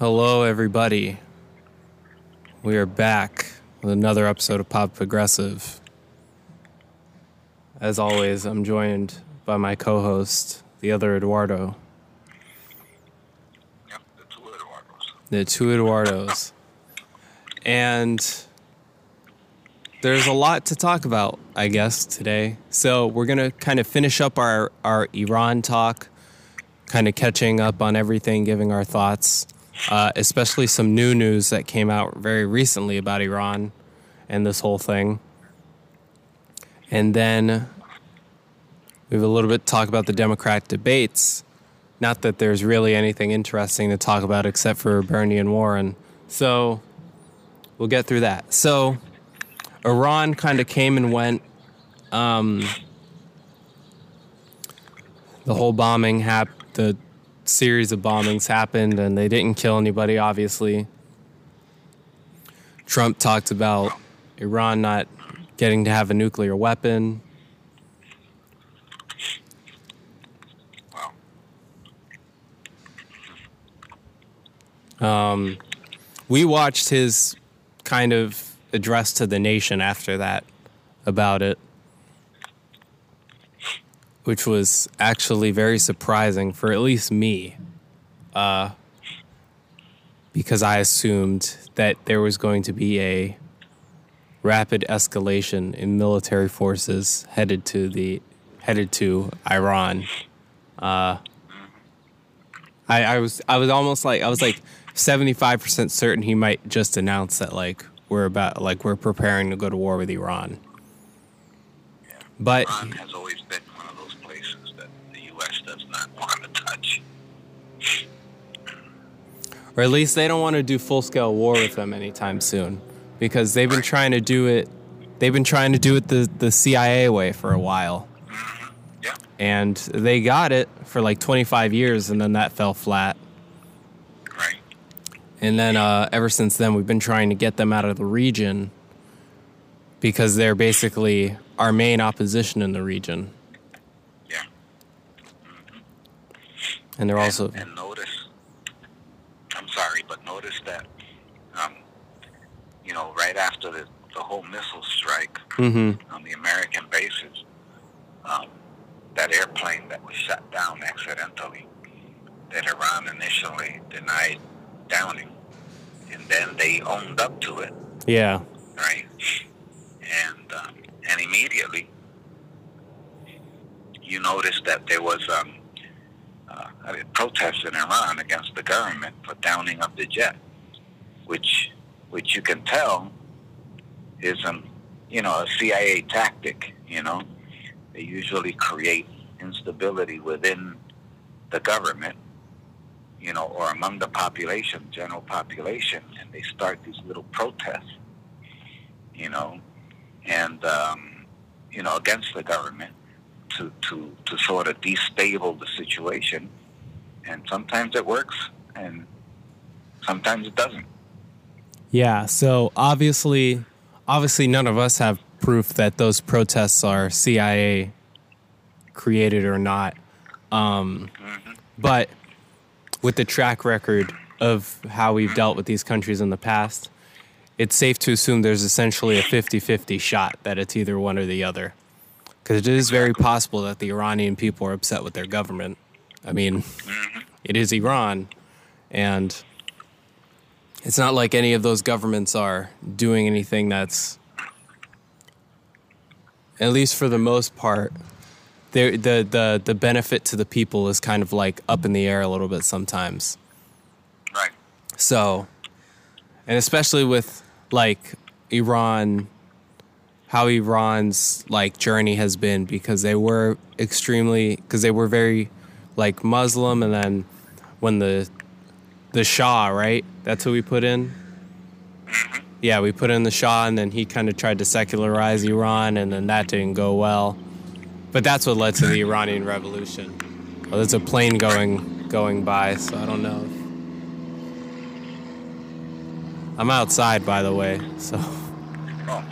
Hello, everybody. We are back with another episode of Pop Progressive. As always, I'm joined by my co host, the other Eduardo. Yep, the two Eduardos. The two Eduardos. And there's a lot to talk about, I guess, today. So we're going to kind of finish up our, our Iran talk, kind of catching up on everything, giving our thoughts, uh, especially some new news that came out very recently about Iran and this whole thing. And then we have a little bit to talk about the Democrat debates. Not that there's really anything interesting to talk about except for Bernie and Warren. So we'll get through that. So Iran kind of came and went. Um, the whole bombing happened. Series of bombings happened, and they didn't kill anybody. Obviously, Trump talked about Iran not getting to have a nuclear weapon. Um, we watched his kind of address to the nation after that about it, which was actually very surprising for at least me, uh, because I assumed that there was going to be a rapid escalation in military forces headed to the headed to Iran. Uh, I, I was I was almost like I was like seventy five percent certain he might just announce that like we're about like we're preparing to go to war with Iran. Yeah. But Iran has always been one of those places that the U.S. does not want to touch. Or at least they don't want to do full scale war with them anytime soon because they've been trying to do it they've been trying to do it the, the CIA way for a while. Yeah. And they got it for like 25 years and then that fell flat. Right. And then uh, ever since then, we've been trying to get them out of the region because they're basically our main opposition in the region. Yeah. And they're also, And, and notice. I'm sorry, but notice that. Um, you know, right after the the whole missile strike hmm on the American bases, um, that airplane that was shot down accidentally, that Iran initially denied downing, and then they owned up to it, yeah, right? And um, and immediately, you noticed that there was um, uh, protests in Iran against the government for downing of the jet, which which you can tell is um you know a CIA tactic. You know, they usually create instability within the government, you know, or among the population, general population, and they start these little protests, you know, and um, you know against the government to to to sort of destable the situation, and sometimes it works, and sometimes it doesn't. yeah. So obviously, obviously, none of us have proof that those protests are CIA created or not. Um, but with the track record of how we've dealt with these countries in the past, it's safe to assume there's essentially a 50 50 shot that it's either one or the other. Because it is very possible that the Iranian people are upset with their government. I mean, it is Iran, and it's not like any of those governments are doing anything that's, at least for the most part, the the the the benefit to the people is kind of like up in the air a little bit sometimes. Right. So, and especially with like Iran, how Iran's like journey has been because they were extremely because they were very like Muslim, and then when the the Shah, right? That's who we put in. Mm-hmm. Yeah, we put in the Shah, and then he kind of tried to secularize Iran, and then that didn't go well. But that's what led to the Iranian Revolution. Well, there's a plane going going by, so I don't know. I'm outside, by the way, so Oh,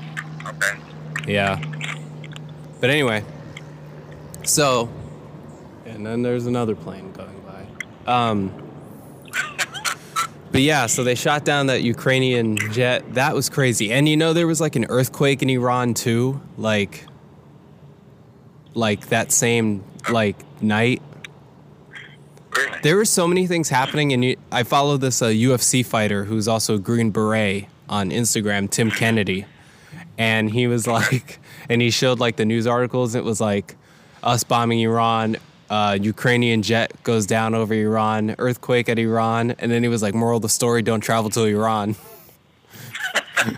okay. Yeah. But anyway, so, and then there's another plane going by. Um, but but yeah, so they shot down that Ukrainian jet. That was crazy. And you know there was like an earthquake in Iran too, like like that same like night. There were so many things happening, and you, I follow this uh, UFC fighter who's also a Green Beret on Instagram, Tim Kennedy, and he was like, and he showed like the news articles. It was like us bombing Iran, uh, Ukrainian jet goes down over Iran, earthquake at Iran, and then he was like, moral of the story: don't travel to Iran.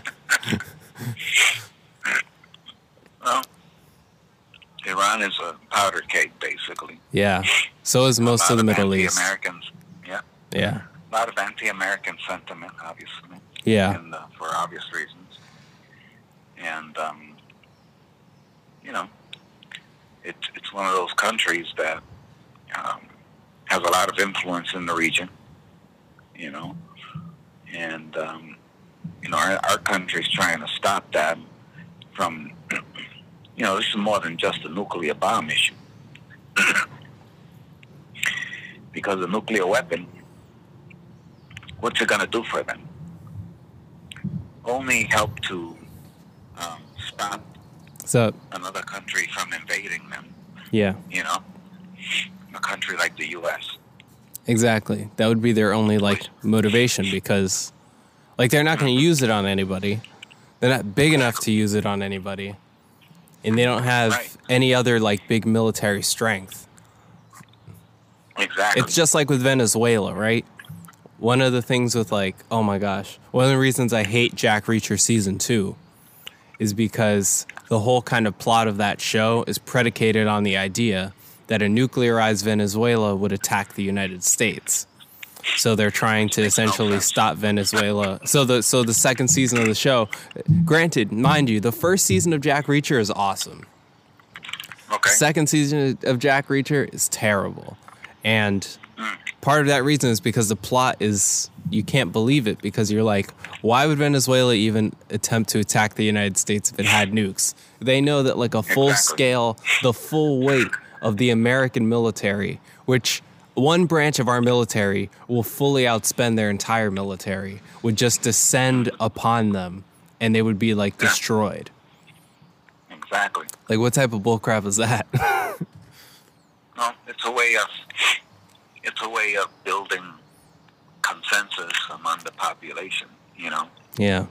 well, Iran is a powder keg, basically. Yeah, so is most of the Middle East. Anti-Americans. Yeah, Yeah, a lot of anti-American sentiment, obviously. yeah, and uh, for obvious reasons. And um, you know, it's it's one of those countries that um, has a lot of influence in the region. You know, and um, you know our, our country's trying to stop that from. You know, this is more than just a nuclear bomb issue. because a nuclear weapon, what's it going to do for them? only help to stop so another country from invading them. yeah, You know, a country like the U.S. exactly. That would be their only like motivation because, like, they're not going to use it on anybody. They're not big enough to use it on anybody, and they don't have Right. any other like big military strength. Exactly. It's just like with Venezuela, right? One of the things with like, oh my gosh, one of the reasons I hate Jack Reacher season two is because the whole kind of plot of that show is predicated on the idea that a nuclearized Venezuela would attack the United States. So they're trying to essentially stop Venezuela. So the so the second season of the show, granted, mind you, the first season of Jack Reacher is awesome. okay. Second season of Jack Reacher is terrible. And part of that reason is because the plot is you can't believe it because you're like, why would Venezuela even attempt to attack the United States if it had nukes? They know that like a full Exactly. scale, the full weight of the American military, which one branch of our military will fully outspend their entire military, would just descend upon them and they would be like destroyed. exactly. Like what type of bullcrap is that? It's a way of it's a way of building consensus among the population. You know, Yeah.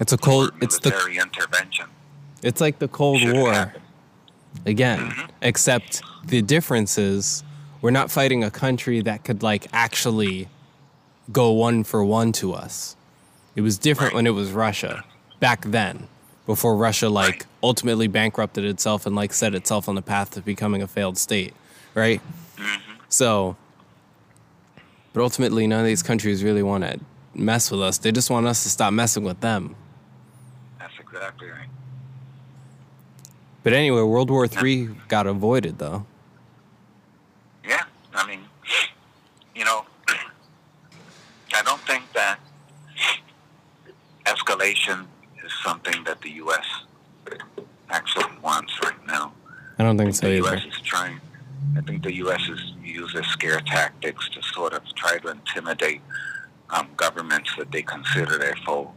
It's a cold it's the military intervention. it's like the Cold Should War happen. again. Mm-hmm. Except the difference is we're not fighting a country that could like actually go one for one to us. It was different Right. when it was Russia back then. Before Russia like Right. ultimately bankrupted itself and like set itself on the path to becoming a failed state, right? Mm-hmm. So but ultimately none of these countries really want to mess with us. They just want us to stop messing with them. That's exactly right. But anyway, World War III got avoided though. Yeah, I mean, you know, I don't think that escalation is something that the U.S. actually wants right now. I don't think so the either. U.S. is trying. Think the U.S. is uses scare tactics to sort of try to intimidate um, governments that they consider their foe.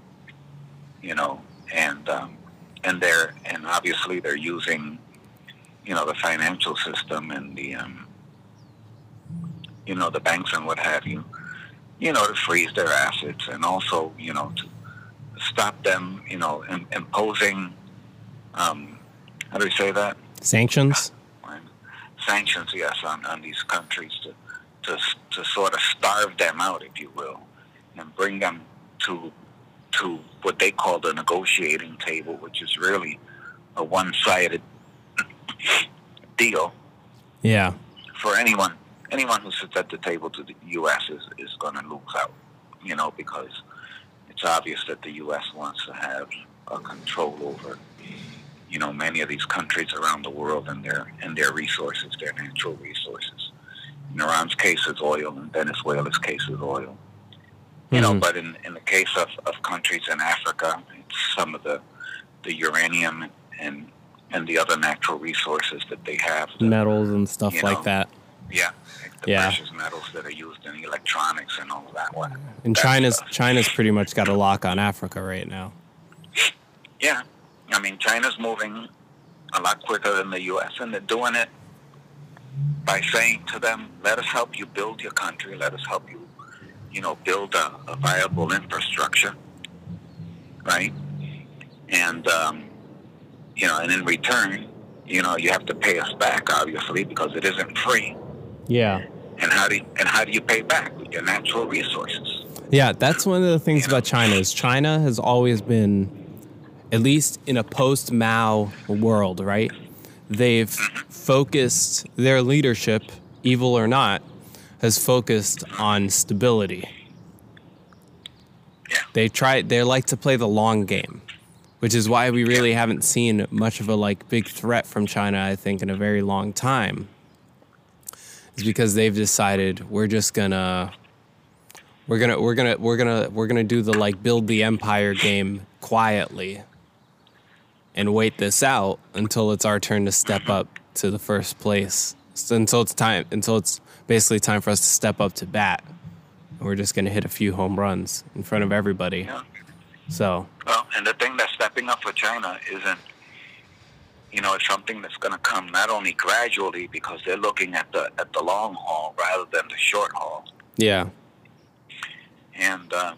You know, and um, and they're and obviously they're using, you know, the financial system and the, um, you know, the banks and what have you, you know, to freeze their assets and also, you know, to stop them, you know, im- imposing. Um, how do we say that? Sanctions? Sanctions, yes, on, on these countries to, to to sort of starve them out, if you will, and bring them to to what they call the negotiating table, which is really a one-sided deal Yeah. for anyone. Anyone who sits at the table to the U.S. is, is going to lose out, you know, because it's obvious that the U.S. wants to have a control over, you know, many of these countries around the world and their and their resources, their natural resources. In Iran's case, it's oil. In Venezuela's case, is oil. You know, Mhm. but in, in the case of, of countries in Africa, it's some of the the uranium and and the other natural resources that they have. that- Metals and stuff You like that. Yeah, the Yeah. precious metals that are used in electronics and all that one. And that China's stuff. China's pretty much got a lock on Africa right now. Yeah, I mean China's moving a lot quicker than the U.S. and they're doing it by saying to them, "Let us help you build your country. Let us help you, you know, build a, a viable infrastructure, right? And um, you know, and in return, you know, you have to pay us back, obviously, because it isn't free. Yeah. And how do you, and how do you pay back with your natural resources? Yeah, that's one of the things about China is China has always been, at least in a post Mao world, right? They've focused their leadership, evil or not, has focused on stability. They try they like to play the long game, which is why we really haven't seen much of a like big threat from China, I think, in a very long time. Is because they've decided we're just gonna we're gonna we're gonna we're gonna we're gonna do the like build the empire game quietly and wait this out until it's our turn to step up to the first place. So until it's time until it's basically time for us to step up to bat. And we're just gonna hit a few home runs in front of everybody. Yeah. So Well, and the thing that's stepping up for China isn't, you know, it's something that's going to come not only gradually because they're looking at the at the long haul rather than the short haul, yeah. and um,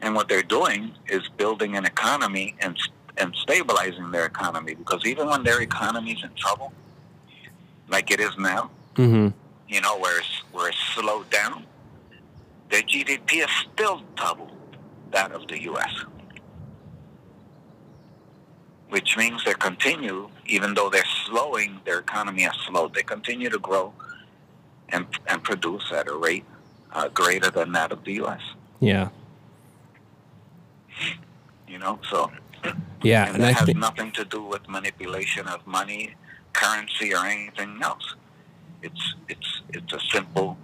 and what they're doing is building an economy and and stabilizing their economy because even when their economy's in trouble, like it is now, Mm-hmm. you know, where it's where it's slowed down, their GDP is still double that of the U.S. Which means they continue, even though they're slowing, their economy has slowed. They continue to grow and and produce at a rate uh, greater than that of the U.S. Yeah. You know, so Yeah. and And that I has think nothing to do with manipulation of money, currency, or anything else. It's it's it's a simple,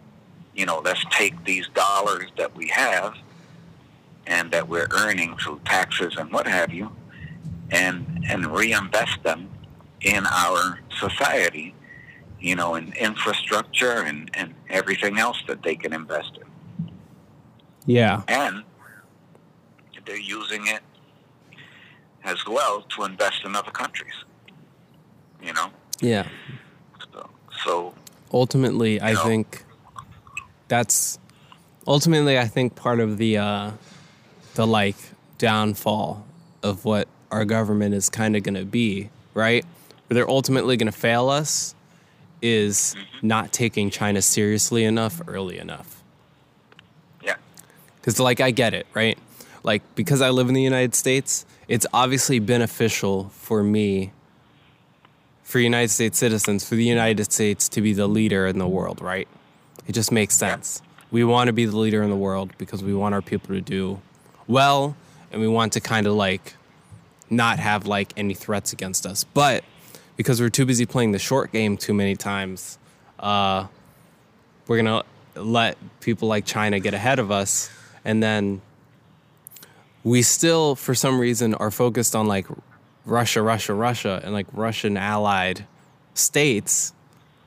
you know, let's take these dollars that we have and that we're earning through taxes and what have you, and and reinvest them in our society, you know, in infrastructure and, and everything else that they can invest in. yeah. And they're using it as well to invest in other countries. You know? Yeah. So, so ultimately i know? think that's ultimately i think part of the uh the like downfall of what our government is kind of going to be right where they're ultimately going to fail us is not taking china seriously enough early enough yeah. because like i get it right like because i live in the united states it's obviously beneficial for me for united states citizens for the united states to be the leader in the world right? It just makes sense. We want to be the leader in the world because we want our people to do well and we want to kind of like not have like any threats against us. But because we're too busy playing the short game too many times uh, we're gonna let people like China get ahead of us, and then we still, for some reason, are focused on like Russia, Russia, Russia, and like Russian allied states,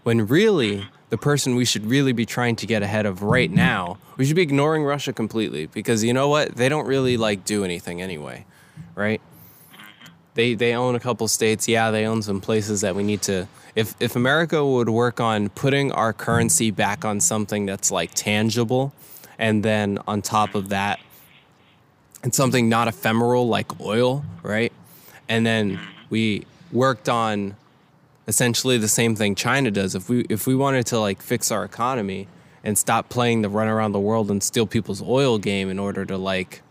when really the person we should really be trying to get ahead of right now, we should be ignoring Russia completely because you know what? They don't really like do anything anyway, right? They they own a couple states. Yeah, they own some places that we need to. If if America would work on putting our currency back on something that's like tangible, and then on top of that, and something not ephemeral like oil, right? And then we worked on essentially the same thing China does. If we if we wanted to like fix our economy and stop playing the run around the world and steal people's oil game in order to like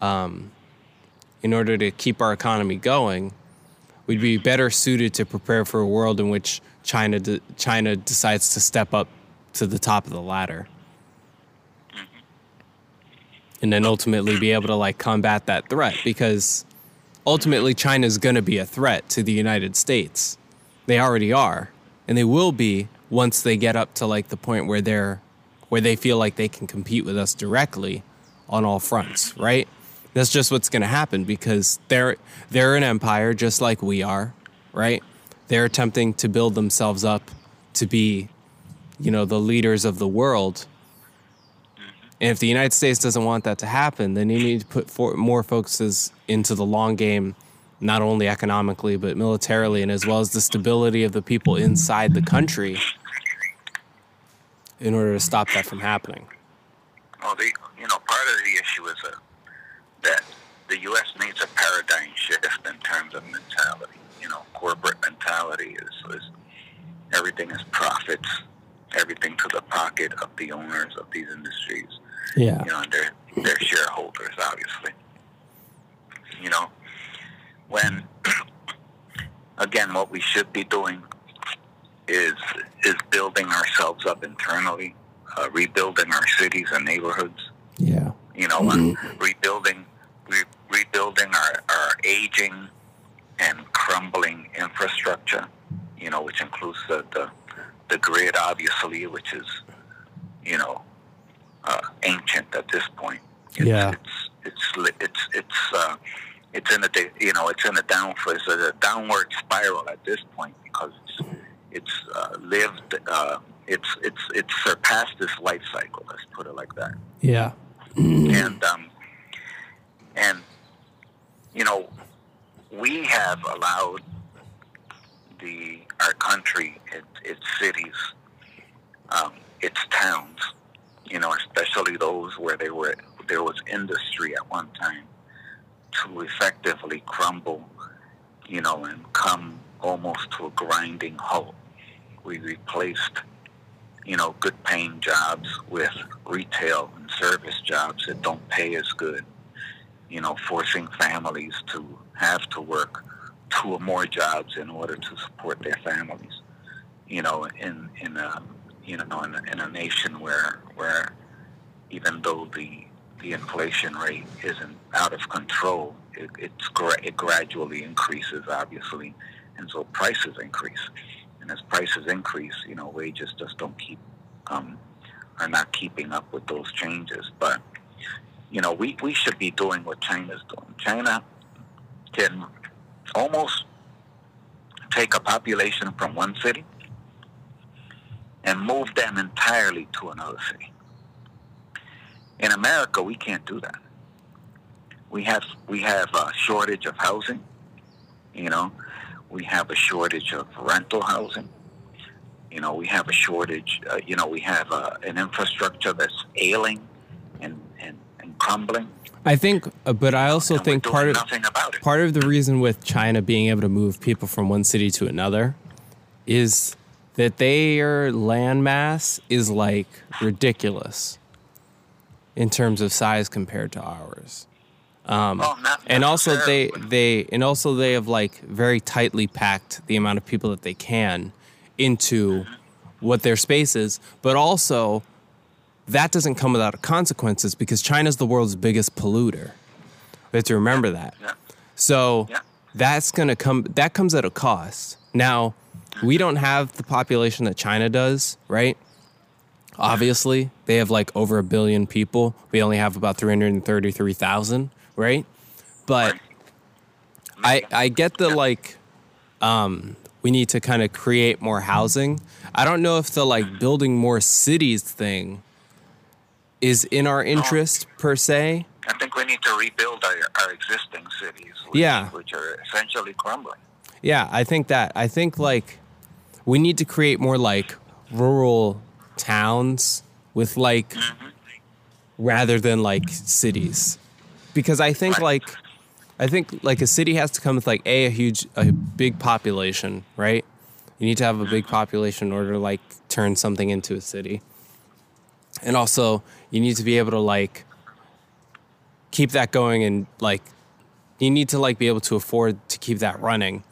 um in order to keep our economy going, we'd be better suited to prepare for a world in which China de- China decides to step up to the top of the ladder. And then ultimately be able to like combat that threat because ultimately China's going to be a threat to the United States. They already are, and they will be once they get up to like the point where they're where they feel like they can compete with us directly on all fronts, right? That's just what's going to happen because they're they're an empire just like we are, right? They're attempting to build themselves up to be you know, the leaders of the world. And if the United States doesn't want that to happen, then you need to put for, more focuses into the long game, not only economically but militarily, and as well as the stability of the people inside the country, in order to stop that from happening. Well, the you know part of the issue is a, that the U.S. needs a paradigm shift in terms of mentality. You know, corporate mentality is, is everything is profits, everything to the pocket of the owners of these industries. Yeah. You know, and they're, they're shareholders, obviously. You know, when, again, what we should be doing is is building ourselves up internally, uh, rebuilding our cities and neighborhoods. Yeah. You know, mm-hmm. rebuilding re- rebuilding our, our aging and crumbling infrastructure. You know, which includes the the, the grid, obviously, which is you know uh, ancient at this point. It's, yeah. It's it's it's it's uh, it's in a you know it's in a down it's a downward spiral at this point because it's it's uh, lived uh, it's it's it's surpassed this life cycle. Let's put it like that. Yeah. and um, and you know we have allowed the our country, it, its cities, um, its towns, you know, especially those where they were there was industry at one time, to effectively crumble, you know, and come almost to a grinding halt. We replaced, you know, good paying jobs with retail and service jobs that don't pay as good, you know, forcing families to have to work two or more jobs in order to support their families. You know, in in a you know in a, in a nation where where even though the the inflation rate isn't out of control, it, it's it gradually increases, obviously, and so prices increase. And as prices increase, you know, wages just don't keep um, are not keeping up with those changes. But you know, we, we should be doing what China's doing. China can almost take a population from one city and move them entirely to another city. In America, we can't do that. We have we have a shortage of housing. You know, we have a shortage of rental housing. You know, we have a shortage. Uh, you know, we have uh, an infrastructure that's ailing and, and, and crumbling. I think, uh, but I also and think part of part of the reason with China being able to move people from one city to another is that their landmass is like ridiculous in terms of size compared to ours. Um, well, and also they they and also they have like very tightly packed the amount of people that they can into mm-hmm. what their space is, but also that doesn't come without consequences because China's the world's biggest polluter. We have to remember that. Yeah. So yeah. that's gonna come. That comes at a cost. Now, we don't have the population that China does, right? Obviously, they have like over a billion people. We only have about three hundred and thirty-three thousand, right? But I I get the like, um, we need to kind of create more housing. I don't know if the like building more cities thing is in our interest per se. I think we need to rebuild our, our existing cities, which, yeah. which are essentially crumbling. Yeah, I think that. I think like we need to create more like rural towns with like rather than like cities, because I think like I think like a city has to come with like a a huge a big population, right? You need to have a big population in order to like turn something into a city. And also, you need to be able to like keep that going and like you need to like be able to afford to keep that running.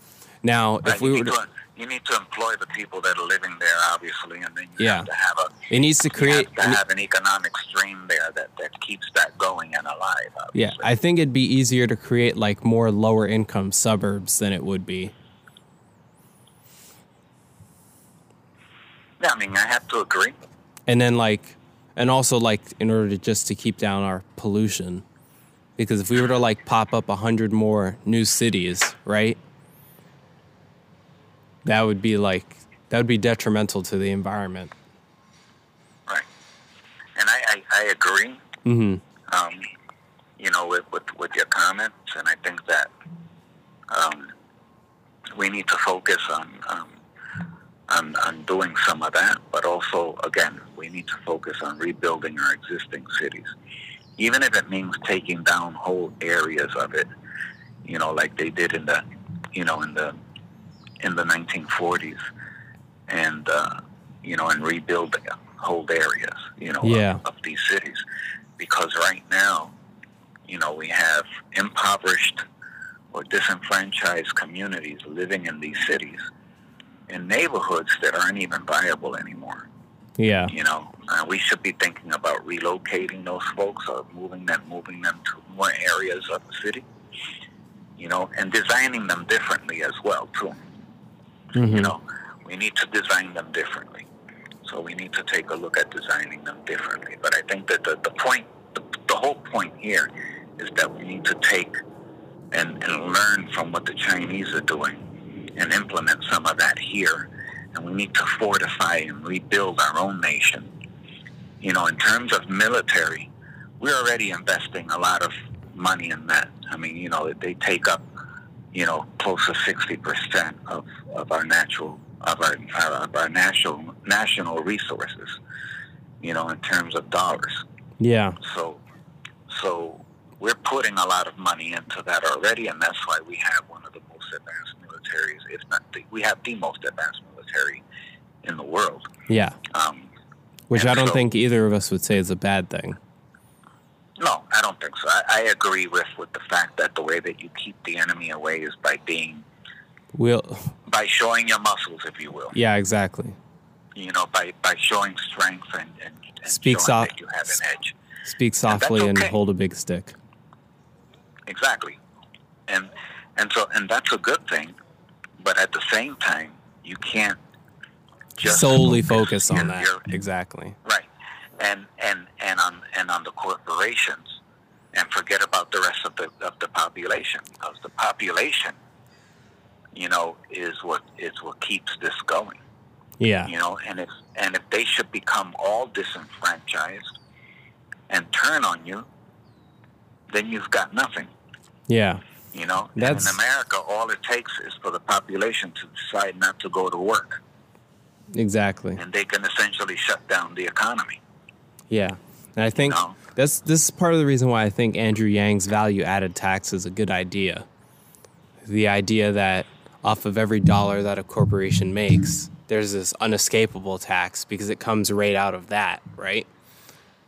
Now, right, if we were to, you need to employ the people that are living there, obviously, and then you yeah. have to have a. It needs to create Have to have an economic stream there that, that keeps that going and alive. Obviously. Yeah, I think it'd be easier to create like more lower income suburbs than it would be. Yeah, I mean, I have to agree. And then like and also like in order to just to keep down our pollution because if we were to like pop up a hundred more new cities right that would be like that would be detrimental to the environment Right, and I I, I agree. Mm-hmm. Um, you know, with, with with your comments, and I think that um, we need to focus on, um, on on doing some of that, but also, again, we need to focus on rebuilding our existing cities, even if it means taking down whole areas of it. You know, like they did in the, you know, in the in the 1940s, and uh, you know, and rebuilding whole areas, you know, Yeah. of, of these cities, because right now, you know, we have impoverished or disenfranchised communities living in these cities in neighborhoods that aren't even viable anymore. Yeah. You know, uh, we should be thinking about relocating those folks or moving them, moving them to more areas of the city. You know, and designing them differently as well too. Mm-hmm. You know, we need to design them differently. So we need to take a look at designing them differently. But I think that the, the point, the, the whole point here is that we need to take and, and learn from what the Chinese are doing and implement some of that here. And we need to fortify and rebuild our own nation. You know, in terms of military, we're already investing a lot of money in that. I mean, you know, they take up, you know, close to 60% of, of our natural, of our, our, of our national, national resources, you know, in terms of dollars. Yeah. So, so we're putting a lot of money into that already, and that's why we have one of the most advanced militaries, if not the, we have the most advanced military in the world. Yeah. Um, Which I don't so- think either of us would say is a bad thing. I don't think so. I, I agree with, with the fact that the way that you keep the enemy away is by being We'll. by showing your muscles, if you will. Yeah. Exactly. You know, by, by showing strength and, and, and Speak showing soft- that you have an edge. Speak softly and okay. hold a big stick. Exactly. And and so and that's a good thing, but at the same time, you can't just Solely focus on your- that. your- Exactly. right. And and and on and on the corporations and forget about the rest of the of the population because the population you know is what is what keeps this going Yeah. you know and if and if they should become all disenfranchised and turn on you then you've got nothing Yeah. you know That's- in america all it takes is for the population to decide not to go to work Exactly. and they can essentially shut down the economy Yeah. And I think No. That's this is part of the reason why I think Andrew Yang's value added tax is a good idea. The idea that off of every dollar that a corporation makes, there's this unescapable tax because it comes right out of that, right?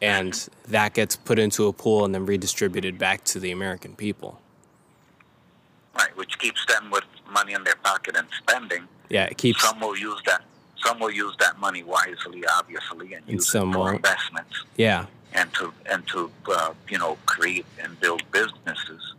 And that gets put into a pool and then redistributed back to the American people. right which keeps them with money in their pocket and spending Yeah, it keeps some will use that some will use that money wisely obviously and use some it for won't. investments yeah, and to and to uh, you know create and build businesses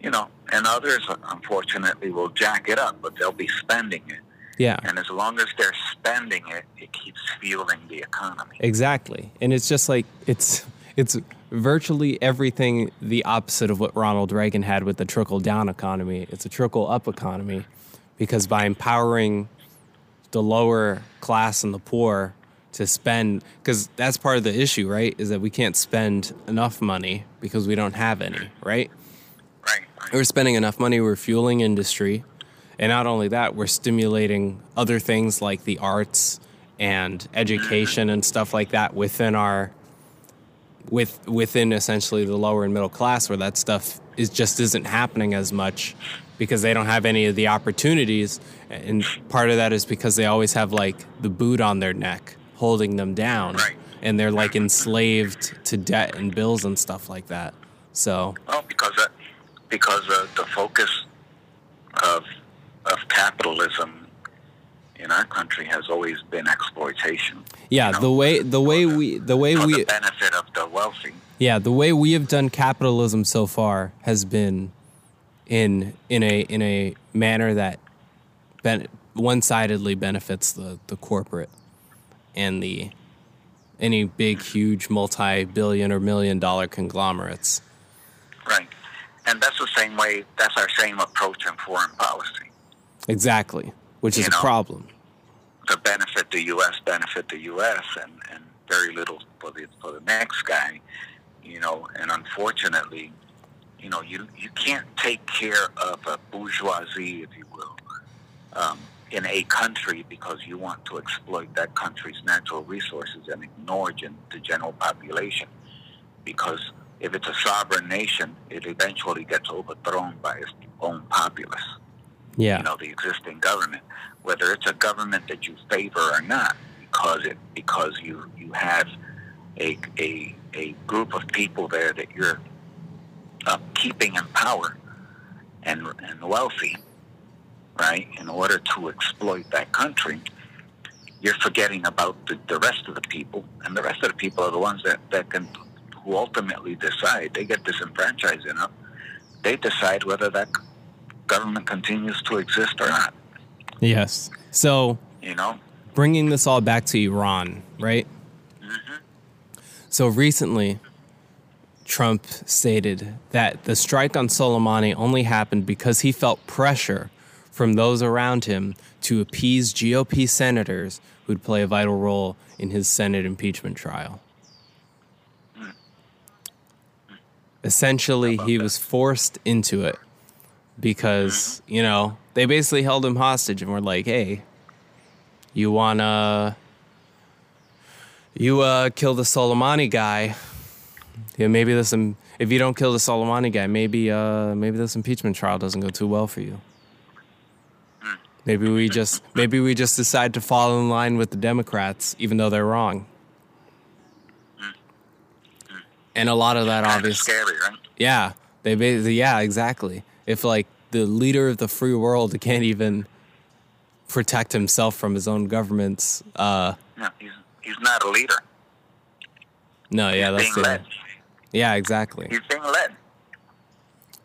you know and others unfortunately will jack it up but they'll be spending it yeah. and as long as they're spending it it keeps fueling the economy Exactly. And it's just like it's it's virtually everything the opposite of what Ronald Reagan had with the trickle down economy. It's a trickle up economy because by empowering the lower class and the poor to spend cuz that's part of the issue, right? Is that we can't spend enough money because we don't have any, right? right, right. we're spending enough money we're fueling industry and not only that we're stimulating other things like the arts and education and stuff like that within our with within essentially the lower and middle class where that stuff is just isn't happening as much because they don't have any of the opportunities and part of that is because they always have like the boot on their neck holding them down Right. and they're like enslaved to debt and bills and stuff like that so Well, because uh, because uh, the focus of of capitalism in our country has always been exploitation. Yeah, you know, the way the way the- we the way we the benefit of the wealthy. yeah the way we have done capitalism so far has been in in a in a manner that ben, one-sidedly benefits the the corporate and the any big huge multi-billion or million dollar conglomerates. Right. And that's the same way, that's our same approach in foreign policy. Exactly, which is You a problem. To benefit the U.S., benefit the U.S., and, and very little for the for the next guy, you know. And unfortunately, you know, you you can't take care of a bourgeoisie, if you will, um, in a country because you want to exploit that country's natural resources and ignore gen- the general population. Because if it's a sovereign nation, it eventually gets overthrown by its own populace. Yeah. You know, the existing government, whether it's a government that you favor or not, because it because you you have a a a group of people there that you're uh, keeping in power and and wealthy, right? In order to exploit that country, you're forgetting about the, the rest of the people, and the rest of the people are the ones that that can who ultimately decide. They get disenfranchised enough. They decide whether that government continues to exist or not. Yes. So, You know. bringing this all back to Iran, right? hmm So recently, Trump stated that the strike on Soleimani only happened because he felt pressure from those around him to appease GOP senators who'd play a vital role in his Senate impeachment trial. Essentially, he was forced into it because, you know, they basically held him hostage and were like, hey, you wanna you uh kill the Soleimani guy. Yeah, maybe this um, if you don't kill the Soleimani guy, maybe uh maybe this impeachment trial doesn't go too well for you. Maybe we just maybe we just decide to fall in line with the Democrats, even though they're wrong. And a lot of that obviously right? yeah, they basically yeah, exactly. If like the leader of the free world can't even protect himself from his own government's uh No, he's he's not a leader. no, yeah, he's that's being the led. Yeah, exactly. He's being led.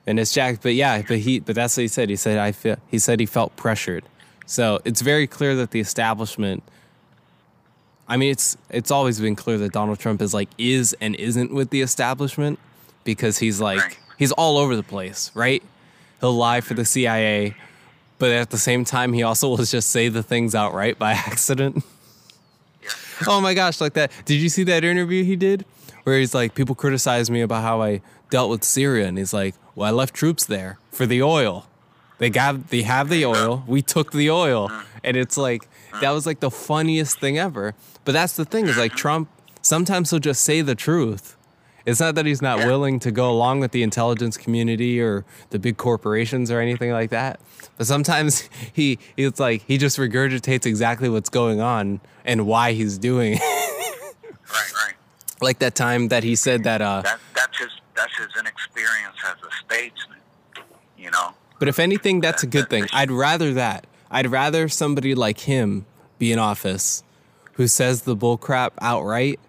And it's Jack, but yeah, but he, but that's what he said. He said I feel. He said he felt pressured. So it's very clear that the establishment. I mean, it's it's always been clear that Donald Trump is like is and isn't with the establishment because he's like he's all over the place, right? He'll lie for the CIA, but at the same time, he also will just say the things outright by accident. Oh my gosh, like that. Did you see that interview he did? Where he's like, people criticize me about how I dealt with Syria. And he's like, well, I left troops there for the oil. They got, they have the oil. We took the oil. And it's like, that was like the funniest thing ever. But that's the thing is like Trump, sometimes he'll just say the truth. It's not that he's not Yeah. willing to go along with the intelligence community or the big corporations or anything like that. But sometimes he it's like he just regurgitates exactly what's going on and why he's doing it. Right, right. like that time that he said that uh That that's his that's his You know. but if anything that's a good thing. I'd rather that. I'd rather somebody like him be in office who says the bull crap outright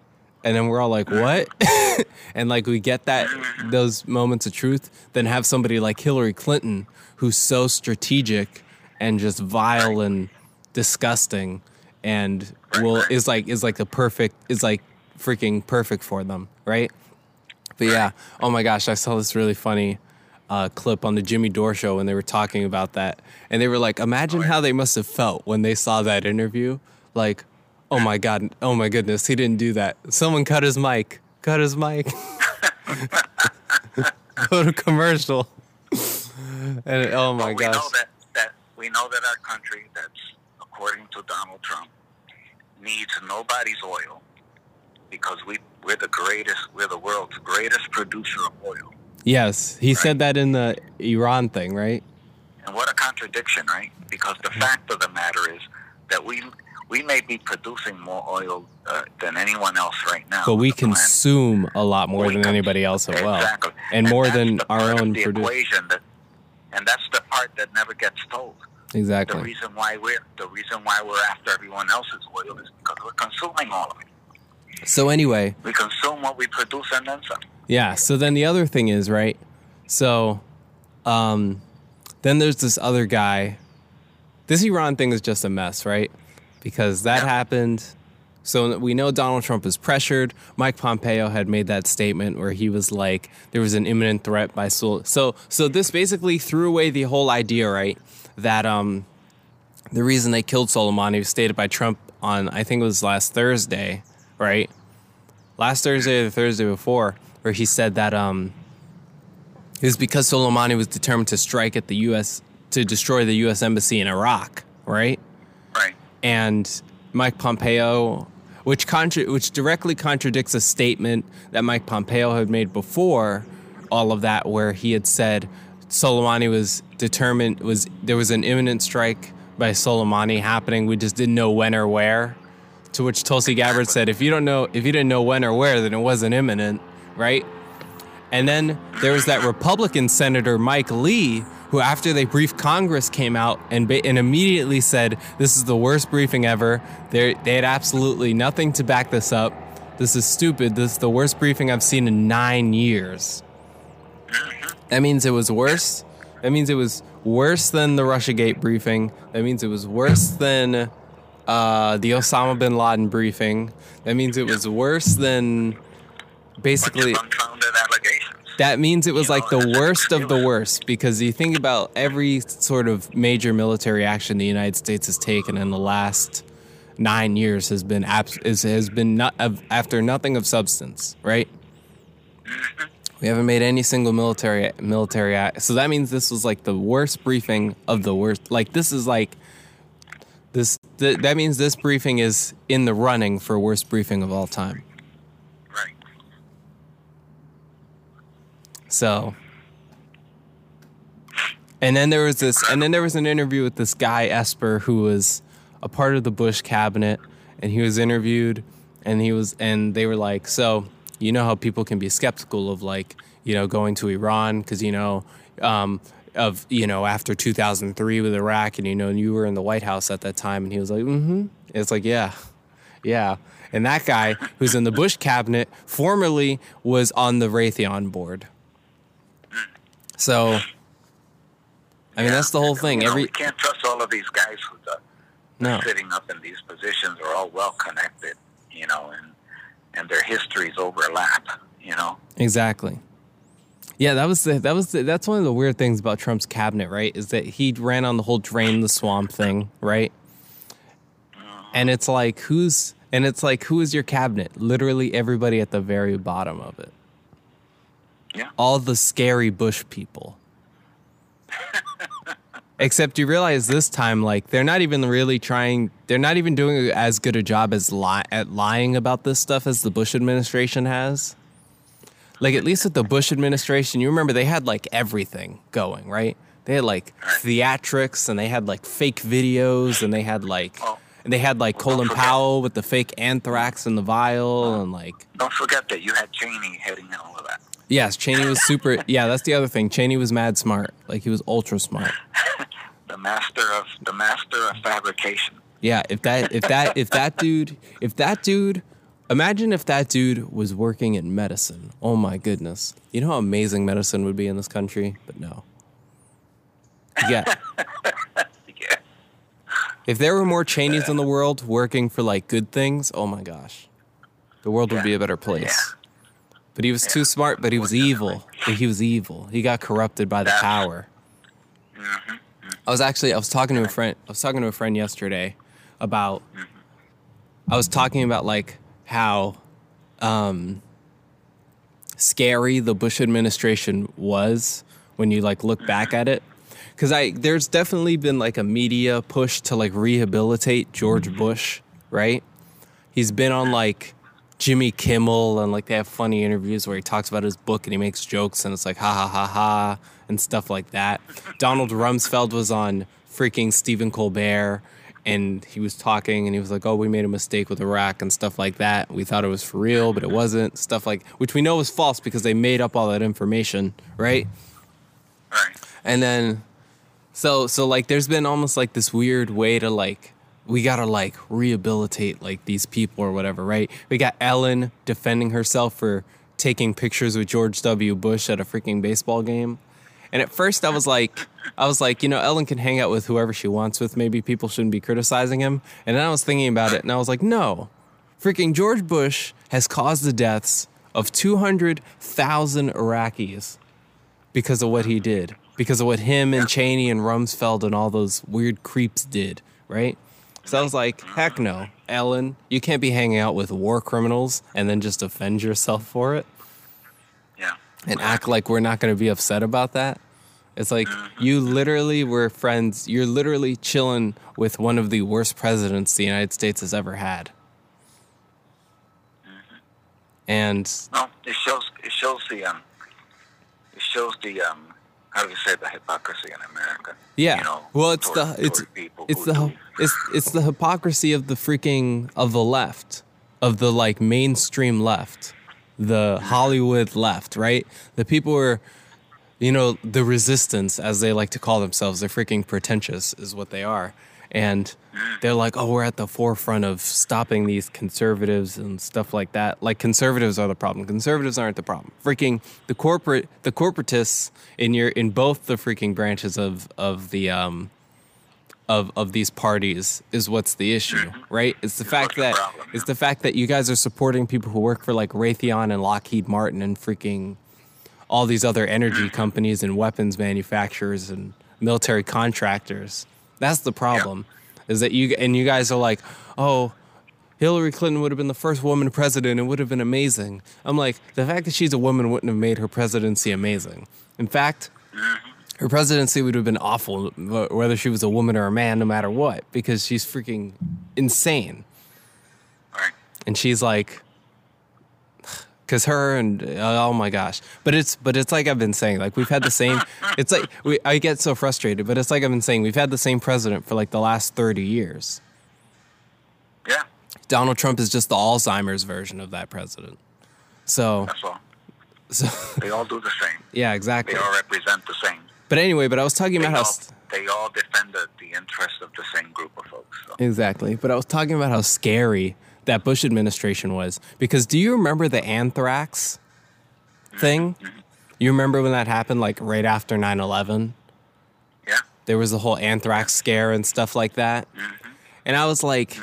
and then we're all like, mm-hmm. "What?" and like we get that mm-hmm. those moments of truth than have somebody like Hillary Clinton who's so strategic and just vile and disgusting and will is like is like the perfect is like freaking perfect for them, right? But yeah, oh my gosh, I saw this really funny uh, clip on the Jimmy Dore show when they were talking about that, and they were like, "Imagine how they must have felt when they saw that interview. Like, oh my god, oh my goodness, he didn't do that. Someone cut his mic, cut his mic, go to commercial." and oh my but we gosh, know that, that we know that our country that's according to Donald Trump needs nobody's oil because we we're the greatest we're the world's greatest producer of oil. Yes, he said that in the Iran thing, right? And what a contradiction, right? Because the fact of the matter is that we we may be producing more oil uh, than anyone else right now. But we the planet. consume a lot more We than anybody else as well, Exactly. and more than our own the equation that, and that's the part that never gets told. Exactly. The reason why we're the reason why we're after everyone else's oil is because we're consuming all of it. So anyway, We consume what we produce and then some. Yeah. So then the other thing is, right? So um, then there's this other guy. This Iran thing is just a mess, right? Because that happened. So we know Donald Trump is pressured. Mike Pompeo had made that statement where he was like, there was an imminent threat by Sol. So so this basically threw away the whole idea, right? That um, the reason they killed Soleimani was stated by Trump on I think it was last Thursday, right? last Thursday or the Thursday before, where he said that um, it was because Soleimani was determined to strike at the U.S. to destroy the U.S. embassy in Iraq, right? Right. And Mike Pompeo, which contra- which directly contradicts a statement that Mike Pompeo had made before all of that, where he had said Soleimani was determined was there was an imminent strike by Soleimani happening. We just didn't know when or where. To which Tulsi Gabbard said, "If you don't know, if you didn't know when or where, then it wasn't imminent, right?" And then there was that Republican Senator Mike Lee, who after they briefed Congress came out and and immediately said, "This is the worst briefing ever. They they had absolutely nothing to back this up. This is stupid. This is the worst briefing I've seen in nine years." That means it was worse. That means it was worse than the RussiaGate briefing. That means it was worse than uh, the Osama bin Laden briefing. That means it was worse than basically. Unfounded allegations. That means it was You like know, the worst of the worst because you think about every sort of major military action the United States has taken in the last nine years has been abs- has been not of, after nothing of substance, right? We haven't made any single military military act. So that means this was like the worst briefing of the worst. Like this is like this. Th- that means this briefing is in the running for worst briefing of all time. Right. So, and then there was this, and then there was an interview with this guy Esper who was a part of the Bush cabinet, and he was interviewed, and he was, and they were like, so you know how people can be skeptical of like, you know, going to Iran because you know, um, of you know after 2003 with Iraq, and you know you were in the White House at that time, and he was like, mm-hmm. It's like, yeah, yeah. And that guy who's in the Bush cabinet formerly was on the Raytheon board. So, I mean, that's the whole thing. You know, Every we can't trust all of these guys who are no, sitting up in these positions are all well connected, you know, and and their histories overlap, you know. exactly. Yeah, that was the that was the, that's one of the weird things about Trump's cabinet, right? Is that he ran on the whole drain the swamp thing, right? Uh-huh. And it's like who's and it's like who is your cabinet? Literally everybody at the very bottom of it. Yeah. All the scary Bush people. Except you realize this time, like they're not even really trying. They're not even doing as good a job as li- at lying about this stuff as the Bush administration has. Like at least with the Bush administration, you remember they had like everything going, right? They had like theatrics and they had like fake videos and they had like Oh. and they had like Well, Colin Powell with the fake anthrax and the vial and like Don't forget that you had Cheney heading that. Yes, Cheney was super. Yeah, that's the other thing. Cheney was mad smart. Like he was ultra smart. The master of the master of fabrication. Yeah, if that if that if that dude if that dude imagine if that dude was working in medicine. Oh my goodness. You know how amazing medicine would be in this country? But no. Yeah. Yeah. If there were more Cheneys in the world working for like good things, oh my gosh. The world would be a better place. But he was too smart, but he was evil. But he was evil. He got corrupted by the That's- power. Mm-hmm. I was actually I was talking to a friend I was talking to a friend yesterday about mm-hmm. I was talking about like how um scary the Bush administration was when you like look back at it cuz I there's definitely been like a media push to like rehabilitate George mm-hmm. Bush, right? He's been on like Jimmy Kimmel and like they have funny interviews where he talks about his book and he makes jokes and it's like ha ha ha ha and stuff like that. Donald Rumsfeld was on freaking Stephen Colbert and he was talking and he was like, "Oh, we made a mistake with Iraq and stuff like that. We thought it was for real, but it wasn't." Stuff like which we know was false because they made up all that information, right? Right. And then so so like there's been almost like this weird way to like we gotta like rehabilitate like these people or whatever, right? We got Ellen defending herself for taking pictures with George W. Bush at a freaking baseball game. And at first I was like I was like, you know, Ellen can hang out with whoever she wants with. Maybe people shouldn't be criticizing him. And then I was thinking about it and I was like, no. Freaking George Bush has caused the deaths of 200,000 Iraqis because of what he did, because of what him and Cheney and Rumsfeld and all those weird creeps did, right? So I was like, heck no, Ellen, you can't be hanging out with war criminals and then just offend yourself for it Yeah. and act like we're not going to be upset about that. It's like you literally were friends. You're literally chilling with one of the worst presidents the United States has ever had. And No, it shows. It shows the um. It shows the um. How do you say the hypocrisy in America? yeah, You know, well, it's toward- the it's people it's the do- it's it's the hypocrisy of the freaking of the left, of the like mainstream left, the Hollywood left, right? The people who are, you know, the resistance as they like to call themselves. They're freaking pretentious, is what they are, and they're like, oh, we're at the forefront of stopping these conservatives and stuff like that. Like conservatives are the problem. Conservatives aren't the problem. Freaking the corporate, the corporatists in your in both the freaking branches of of the um of of these parties is what's the issue, right? It's the fact that problem, it's the fact that you guys are supporting people who work for like Raytheon and Lockheed Martin and freaking all these other energy companies and weapons manufacturers and military contractors. That's the problem. Is that you and you guys are like, "Oh, Hillary Clinton would have been the first woman president. It would have been amazing." I'm like, the fact that she's a woman wouldn't have made her presidency amazing. In fact, mm-hmm. her presidency would have been awful whether she was a woman or a man, no matter what, because she's freaking insane. Right. And she's like, because her and uh, oh my gosh, but it's but it's like I've been saying, like we've had the same. It's like we I get so frustrated, but it's like I've been saying, we've had the same president for like the last thirty years. Yeah. Donald Trump is just the Alzheimer's version of that president. So, That's all. so They all do the same. yeah, exactly. They all represent the same. But anyway, but I was talking They about how. all, st- they all defend the, the interests of the same group of folks. So. Exactly. But I was talking about how scary that Bush administration was. Because do you remember the anthrax thing? You remember when that happened, like right after 9 11? Yeah. There was the whole anthrax scare and stuff like that. Mm-hmm. And I was like,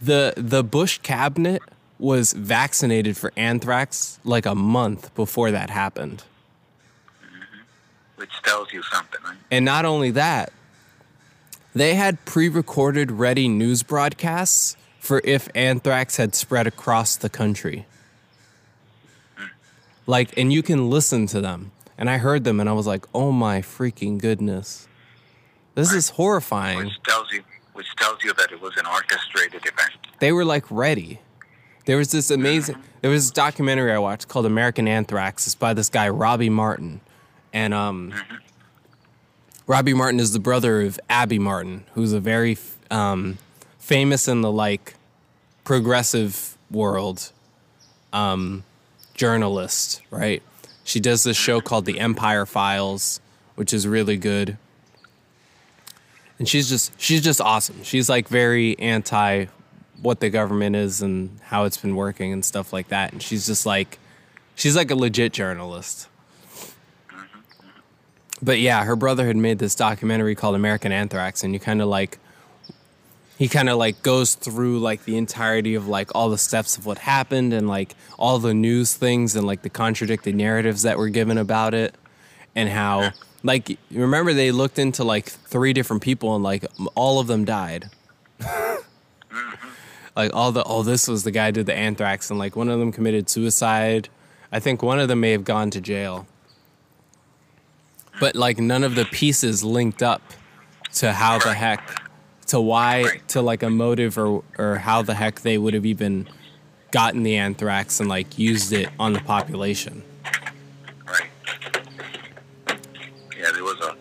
the, the Bush cabinet was vaccinated for anthrax like a month before that happened. Which tells you something, right? And not only that, they had pre recorded ready news broadcasts for if anthrax had spread across the country. Like, and you can listen to them. And I heard them and I was like, oh my freaking goodness. This is horrifying. Which tells you which tells you that it was an orchestrated event. They were like ready. There was this amazing, there was this documentary I watched called American Anthrax. It's by this guy, Robbie Martin. And um, Robbie Martin is the brother of Abby Martin, who's a very um, famous in the like progressive world um, journalist, right? She does this show called The Empire Files, which is really good. And she's just she's just awesome. She's like very anti what the government is and how it's been working and stuff like that. And she's just like she's like a legit journalist. But yeah, her brother had made this documentary called American Anthrax, and you kind of like he kind of like goes through like the entirety of like all the steps of what happened and like all the news things and like the contradicted narratives that were given about it and how like remember they looked into like three different people and like all of them died. Mm-hmm. Like all the oh this was the guy did the anthrax and like one of them committed suicide. I think one of them may have gone to jail. But like none of the pieces linked up to how the heck to why Right. to like a motive or or how the heck they would have even gotten the anthrax and like used it on the population Right. Yeah, there was a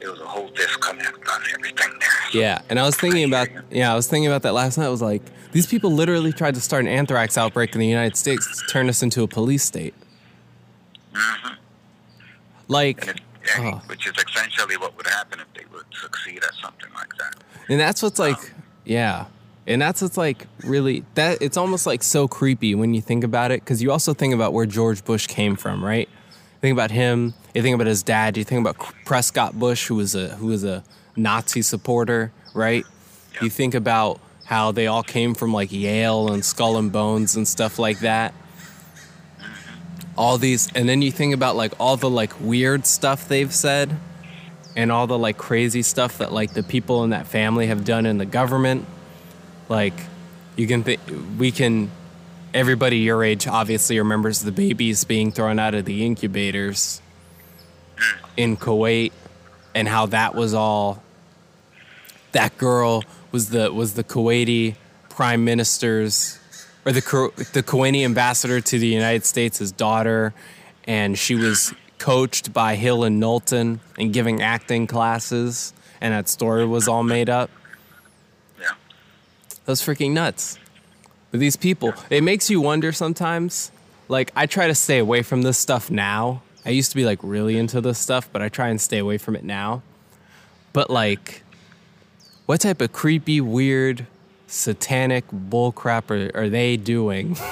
there was a whole disconnect on everything there. Yeah, and I was thinking about yeah, I was thinking about that last night. I was like, these people literally tried to start an anthrax outbreak in the United States to turn us into a police state. Mm-hmm. Like, it, yeah, Oh. which is essentially what would happen if they succeed at something like that. and that's what's like, um, yeah, and that's what's like really that it's almost like so creepy when you think about it because you also think about where George Bush came from, right? Think about him. You think about his dad. You think about Prescott Bush, who was a who was a Nazi supporter, right? You think about how they all came from like Yale and Skull and Bones and stuff like that. Mm-hmm. All these, and then you think about like all the like weird stuff they've said. And all the like crazy stuff that like the people in that family have done in the government. Like, you can think we can. Everybody your age obviously remembers the babies being thrown out of the incubators in Kuwait, and how that was all. That girl was the was the Kuwaiti prime minister's or the the Kuwaiti ambassador to the United States' daughter, and she was coached by Hill and Knowlton and giving acting classes, and that story was all made up. Yeah. That's freaking nuts. But these people, it makes you wonder sometimes. Like, I try to stay away from this stuff now. I used to be like really into this stuff, but I try and stay away from it now. But, like, what type of creepy, weird, satanic bullcrap are, are they doing?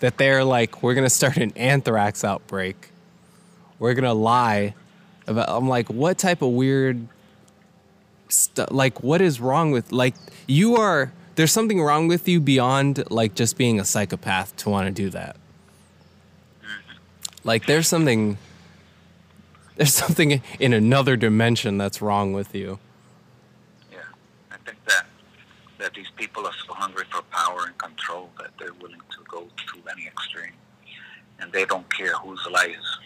That they're like, we're gonna start an anthrax outbreak. We're gonna lie about. I'm like, what type of weird stuff? Like, what is wrong with like you are? There's something wrong with you beyond like just being a psychopath to want to do that. Mm-hmm. Like, there's something. There's something in another dimension that's wrong with you. Yeah. I think that that these people are so hungry for power and control that they're willing to go to any extreme, and they don't care whose lives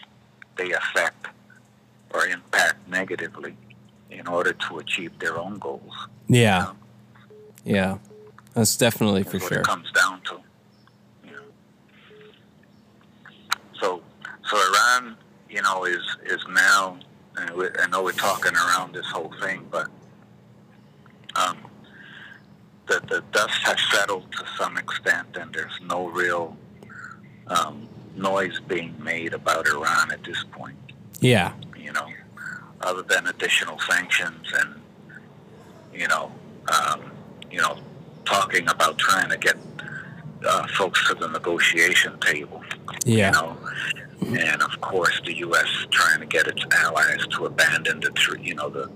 they affect or impact negatively in order to achieve their own goals. Yeah. Yeah. That's definitely for That's what sure. it comes down to. You know. So, so Iran, you know, is is now. I know we're talking around this whole thing, but um, the the dust has settled to some extent, and there's no real um, noise being made about Iran at this point. Yeah. You know, other than additional sanctions and you know, um, you know, talking about trying to get uh, folks to the negotiation table. Yeah. You know, and of course the U.S. trying to get its allies to abandon the, you know, the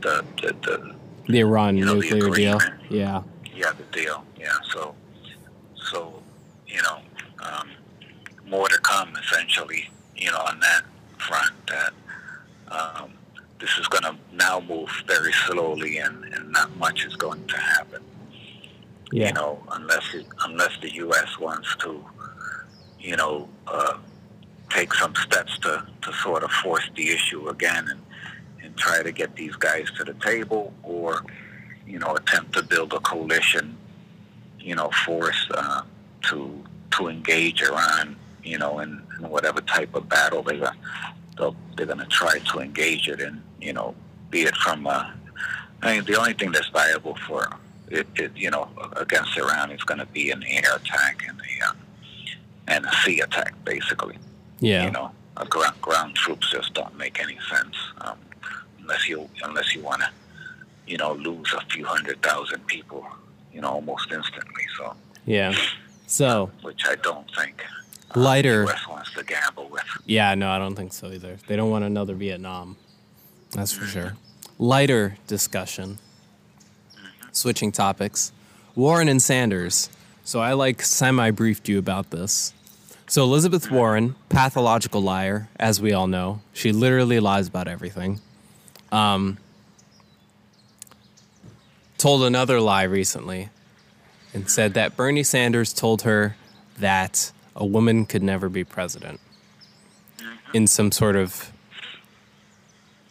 the the, the The Iran You know, the nuclear deal. Yeah. yeah the deal. Yeah. So so you know, um, more to come essentially. You know, on that front that. Um, this is going to now move very slowly, and, and not much is going to happen. Yeah. you know, unless it, unless the U.S. wants to, you know, uh, take some steps to, to sort of force the issue again and try to get these guys to the table, or you know, attempt to build a coalition, you know, force uh, to to engage Iran, you know, in, in whatever type of battle they got. They'll, they're going to try to engage it in, you know, be it from. Uh, I mean, the only thing that's viable for it, it you know, against Iran is going to be an air attack and a um, and a sea attack, basically. Yeah. You know, uh, ground ground troops just don't make any sense um, unless you unless you want to, you know, lose a few hundred thousand people, you know, almost instantly. So, Yeah. So which I don't think uh, Lighter. U.S. wants to gamble with. yeah, no, I don't think so either. They don't want another Vietnam. That's for mm-hmm. sure. Lighter discussion. Mm-hmm. Switching topics. Warren and Sanders. So I like semi briefed you about this. So Elizabeth mm-hmm. Warren, pathological liar, as we all know. She literally lies about everything. Um, told another lie recently and said that Bernie Sanders told her that a woman could never be president in some sort of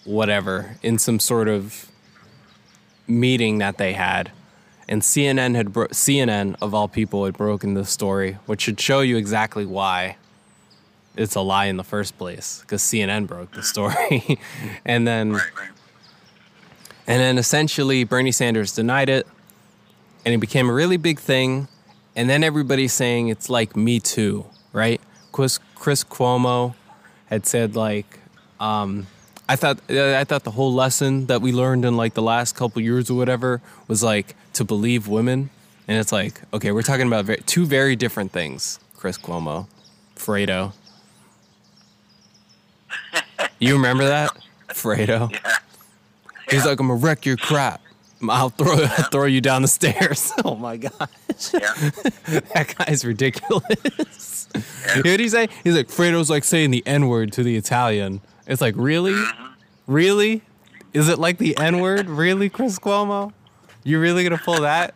whatever, in some sort of meeting that they had. And CNN had bro- CNN of all people had broken the story, which should show you exactly why it's a lie in the first place because CNN broke the story. and then Right, right. and then essentially Bernie Sanders denied it and it became a really big thing. And then everybody's saying it's like Me Too, right? Chris, Chris Cuomo had said like, um, I thought I thought the whole lesson that we learned in like the last couple years or whatever was like to believe women, and it's like okay, we're talking about very, two very different things. Chris Cuomo, Fredo. You remember that, Fredo? Yeah. He's like, I'm gonna wreck your crap. I'll throw throw you down the stairs. oh my gosh, Yeah. that guy's ridiculous. Yeah. What did he say? He's like, Fredo's like saying the N word to the Italian, It's like, really? Mhm. Really? Is it like the N word? Really, Chris Cuomo? You really gonna pull that?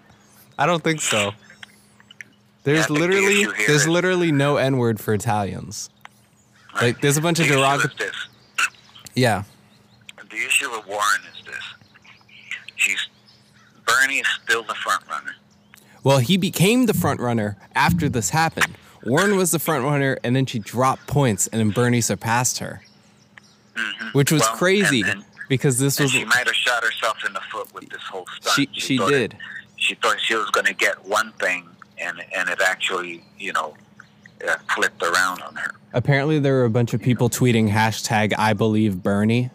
I don't think so. There's the literally there's is- literally no N word for Italians. Like there's a bunch of The issue is derogatory. this. Yeah. The issue with Warren is this. She's Bernie is still the front runner. Well, he became the front runner after this happened. Warren was the front runner, and then she dropped points, and then Bernie surpassed her, mm-hmm. which was Well, crazy and- and- because this was she might have shot herself in the foot with this whole stunt. she she thought did. It, she thought she was going to get one thing, and and it actually, you know, uh, flipped around on her. Apparently, there were a bunch of people tweeting hashtag I believe Bernie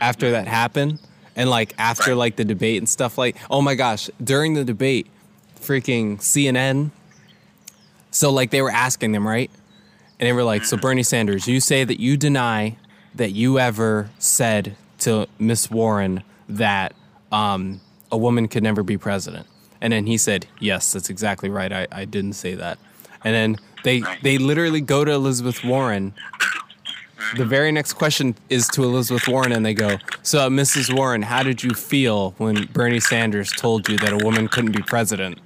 after that happened. And like after Right. like the debate and stuff like oh my gosh, during the debate, freaking CNN. So like they were asking them, right? And they were like, So Bernie Sanders, you say that you deny that you ever said to Miss Warren that um, a woman could never be president. And then he said, Yes, that's exactly right. I, I didn't say that. And then they Right. they literally go to Elizabeth Warren. The very next question is to Elizabeth Warren, and they go, So, Mrs. Warren, how did you feel when Bernie Sanders told you that a woman couldn't be president?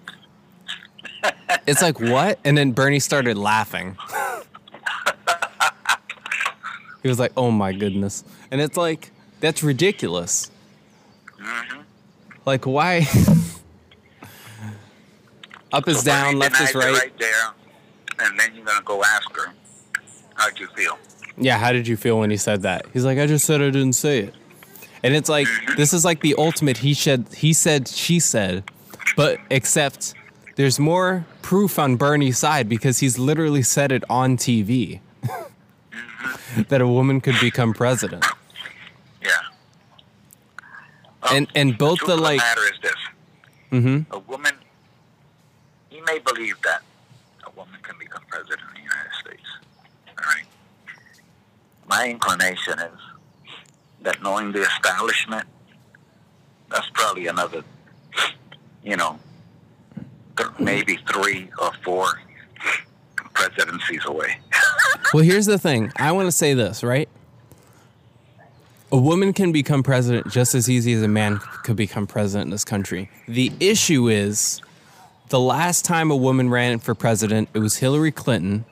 It's like, what? And then Bernie started laughing. he was like, Oh my goodness. And it's like, that's ridiculous. Like, why? Up is down, left is right. right and then you're going to go ask her, how'd you feel? Yeah, how did you feel when he said that? He's like, I just said I didn't say it. And it's like mm-hmm. this is like the ultimate he said he said she said, but except there's more proof on Bernie's side because he's literally said it on TV mm-hmm. that a woman could become president. Yeah. And um, and both the of like the matter is this: Mm-hmm. a woman. You may believe that a woman can become president of the United States. All right. My inclination is that knowing the establishment, that's probably another, you know, th- maybe three or four presidencies away. Well, here's the thing. I want to say this, right? A woman can become president just as easy as a man could become president in this country. The issue is the last time a woman ran for president, it was Hillary Clinton,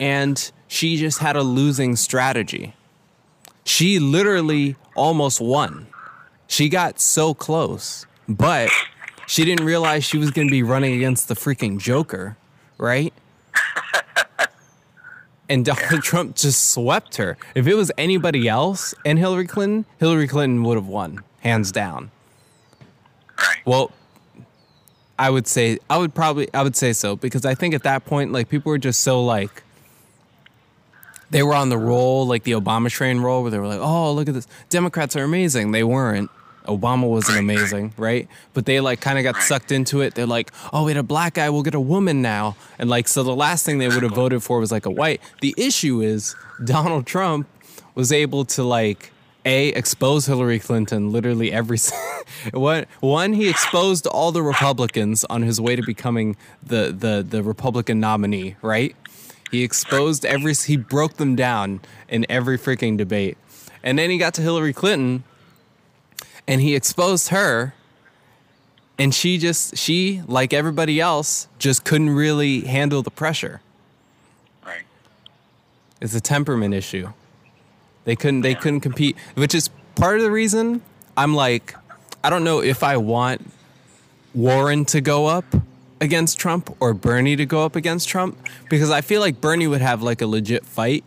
and she just had a losing strategy. She literally almost won. She got so close, but she didn't realize she was going to be running against the freaking Joker, right? and Donald Trump just swept her. If it was anybody else and Hillary Clinton, Hillary Clinton would have won, hands down. Right. Well, I would say I would probably I would say so because I think at that point like people were just so like they were on the roll like the Obama train roll where they were like, "Oh, look at this. Democrats are amazing." They weren't. Obama wasn't amazing, right? But they like kind of got sucked into it. They're like, "Oh, we had a black guy, we'll get a woman now." And like so the last thing they would have voted for was like a white. The issue is Donald Trump was able to like a expose Hillary Clinton literally every one he exposed all the Republicans on his way to becoming the the the Republican nominee, right? He exposed every he broke them down in every freaking debate. And then he got to Hillary Clinton and he exposed her and she just she like everybody else just couldn't really handle the pressure. Right. It's a temperament issue. They couldn't they couldn't compete, which is part of the reason I'm like I don't know if I want Warren to go up against Trump or Bernie to go up against Trump because I feel like Bernie would have like a legit fight,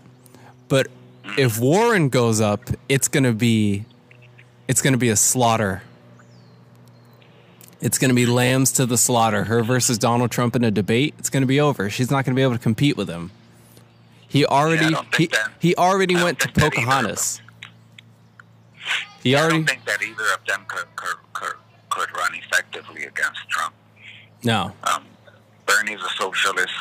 but if Warren goes up, it's going to be it's going to be a slaughter. It's going to be lambs to the slaughter. Her versus Donald Trump in a debate, it's going to be over. She's not going to be able to compete with him. He already don't he, that- he already went to think that either. Pocahontas. He I already don't think that either of them could, could, could, could run effectively against Trump. No. Um, Bernie's a socialist,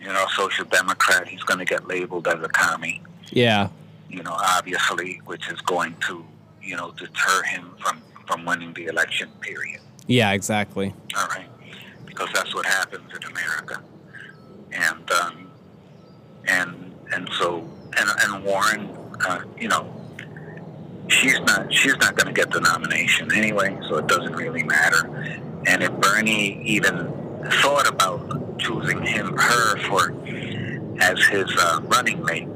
you know, social democrat. He's going to get labeled as a commie, Yeah. you know, obviously, which is going to, you know, deter him from, from winning the election, period. Yeah, exactly. All right. Because that's what happens in America. And, um, and, and so, and, and Warren, uh, you know, she's not she's not going to get the nomination anyway, so it doesn't really matter. And if Bernie even thought about choosing him her for as his uh, running mate,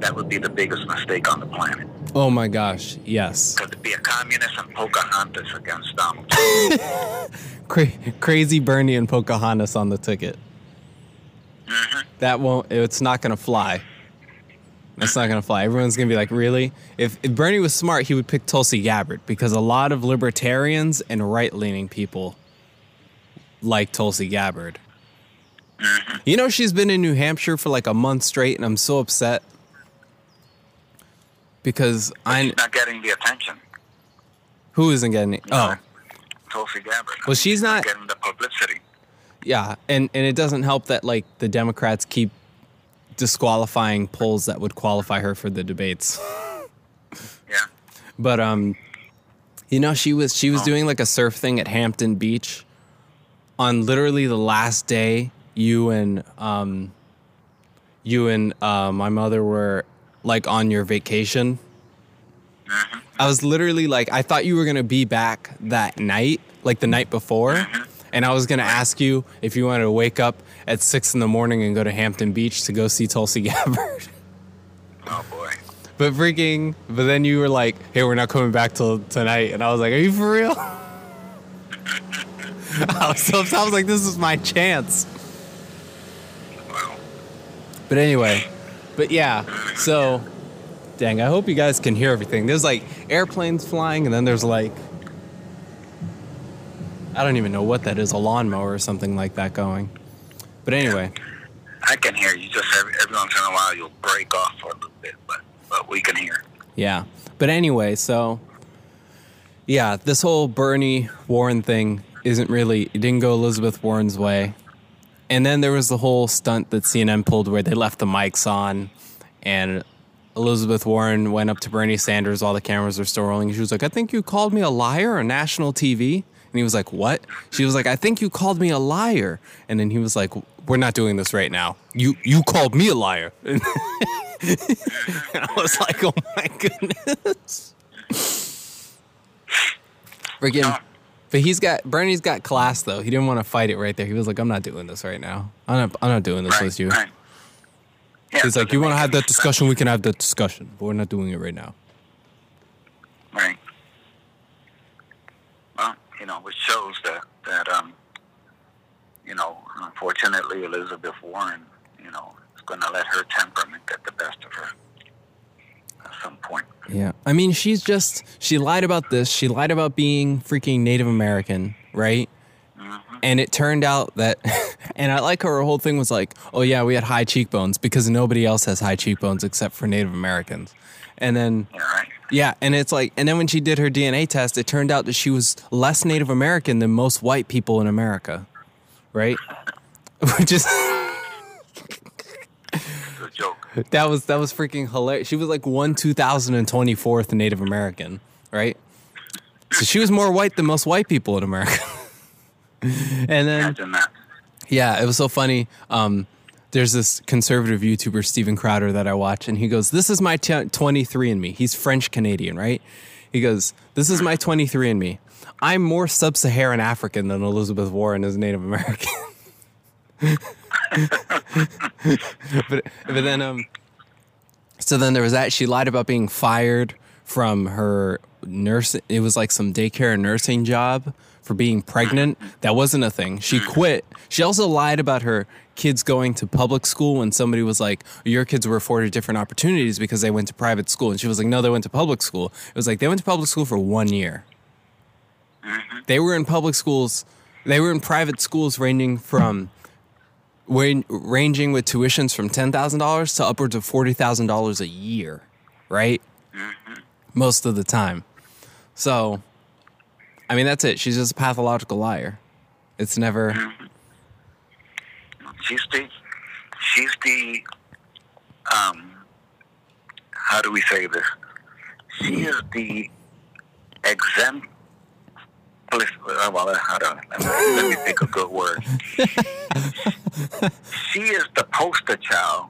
that would be the biggest mistake on the planet. Oh my gosh, yes. Because to be a communist and Pocahontas against Donald Trump. Cra- crazy Bernie and Pocahontas on the ticket. hmm That won't. It's not gonna fly. That's not gonna fly. Everyone's gonna be like, really? If, if Bernie was smart, he would pick Tulsi Gabbard because a lot of libertarians and right-leaning people like Tulsi Gabbard. You know, she's been in New Hampshire for like a month straight, and I'm so upset because I She's not getting the attention. who isn't getting it? Oh, Tulsi Gabbard. Well, she's not- getting the publicity. Yeah, and and it doesn't help that like the Democrats keep disqualifying polls that would qualify her for the debates. Yeah. But um, you know, she was she was Oh. doing like a surf thing at Hampton Beach on literally the last day you and um you and uh, my mother were like on your vacation. hmm I was literally like, I thought you were gonna be back that night, like the night before, and I was gonna ask you if you wanted to wake up at six in the morning and go to Hampton Beach to go see Tulsi Gabbard. Oh boy. but freaking, but then you were like, hey, we're not coming back till tonight, and I was like, are you for real? I was oh, so upset. I was like, this is my chance. Wow. But anyway, but yeah, so dang, I hope you guys can hear everything. There's like airplanes flying, and then there's like I don't even know what that is, a lawnmower or something like that going. But anyway, I can hear you. Just every, every once in a while, you'll break off for a little bit, but but we can hear. yeah. But anyway, so yeah, this whole Bernie Warren thing isn't really it didn't go Elizabeth Warren's way. And then there was the whole stunt that CNN pulled where they left the mics on and Elizabeth Warren went up to Bernie Sanders while the cameras were still rolling. She was like, I think you called me a liar on national TV. And he was like, What? She was like, I think you called me a liar. And then he was like, We're not doing this right now. You you called me a liar. And I was like, Oh my goodness. Freaking but he's got Bernie's got class though. He didn't want to fight it right there. He was like, I'm not doing this right now. I'm not I'm not doing this Right. with you. Right. Yeah, He's like, you want to have that discussion? We can have that discussion, but we're not doing it right now. Right. Well, you know, which shows that that um, you know, unfortunately, Elizabeth Warren, you know, is going to let her temperament get the best of her at some point. Yeah. I mean, she's just she lied about this. She lied about being freaking Native American, right? hmm And it turned out that and I like her whole thing was like, "Oh yeah, we had high cheekbones because nobody else has high cheekbones except for Native Americans." And then Yeah, right. yeah, and it's like and then when she did her DNA test, it turned out that she was less Native American than most white people in America. Right? Which is It's a joke. That was that was freaking hilarious. She was like one two thousand and twenty fourth Native American, right? So she was more white than most white people in America. and then yeah, it was so funny. Um, there's this conservative YouTuber Steven Crowder that I watch, and he goes, "This is my t- 23 and me." He's French Canadian, right? He goes, "This is my 23 and me. I'm more sub-Saharan African than Elizabeth Warren is Native American." but but then um, so then there was that. She lied about being fired from her nurse. It was like some daycare nursing job for being pregnant. That wasn't a thing. She quit. She also lied about her kids going to public school when somebody was like, Your kids were afforded different opportunities because they went to private school. And she was like, No, they went to public school. It was like they went to public school for one year. They were in public schools, they were in private schools ranging from ranging with tuitions from $10,000 to upwards of $40,000 a year, right? Most of the time. So, I mean, that's it. She's just a pathological liar. It's never. She's the, she's the, um, how do we say this? She is the exempt. Uh, well, how do, let, me, let me think a good word. she is the poster child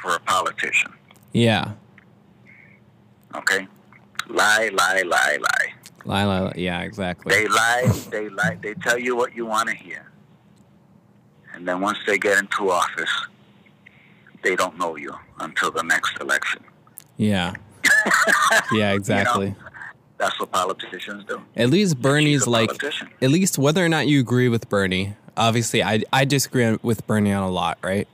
for a politician. Yeah. Okay? Lie, lie, lie, lie. Lie, lie, lie. Yeah, exactly. They lie, they lie, they tell you what you want to hear. And then once they get into office, they don't know you until the next election. Yeah. yeah, exactly. That's what politicians do. At least Bernie's like, politician. at least whether or not you agree with Bernie, obviously I, I disagree with Bernie on a lot, right?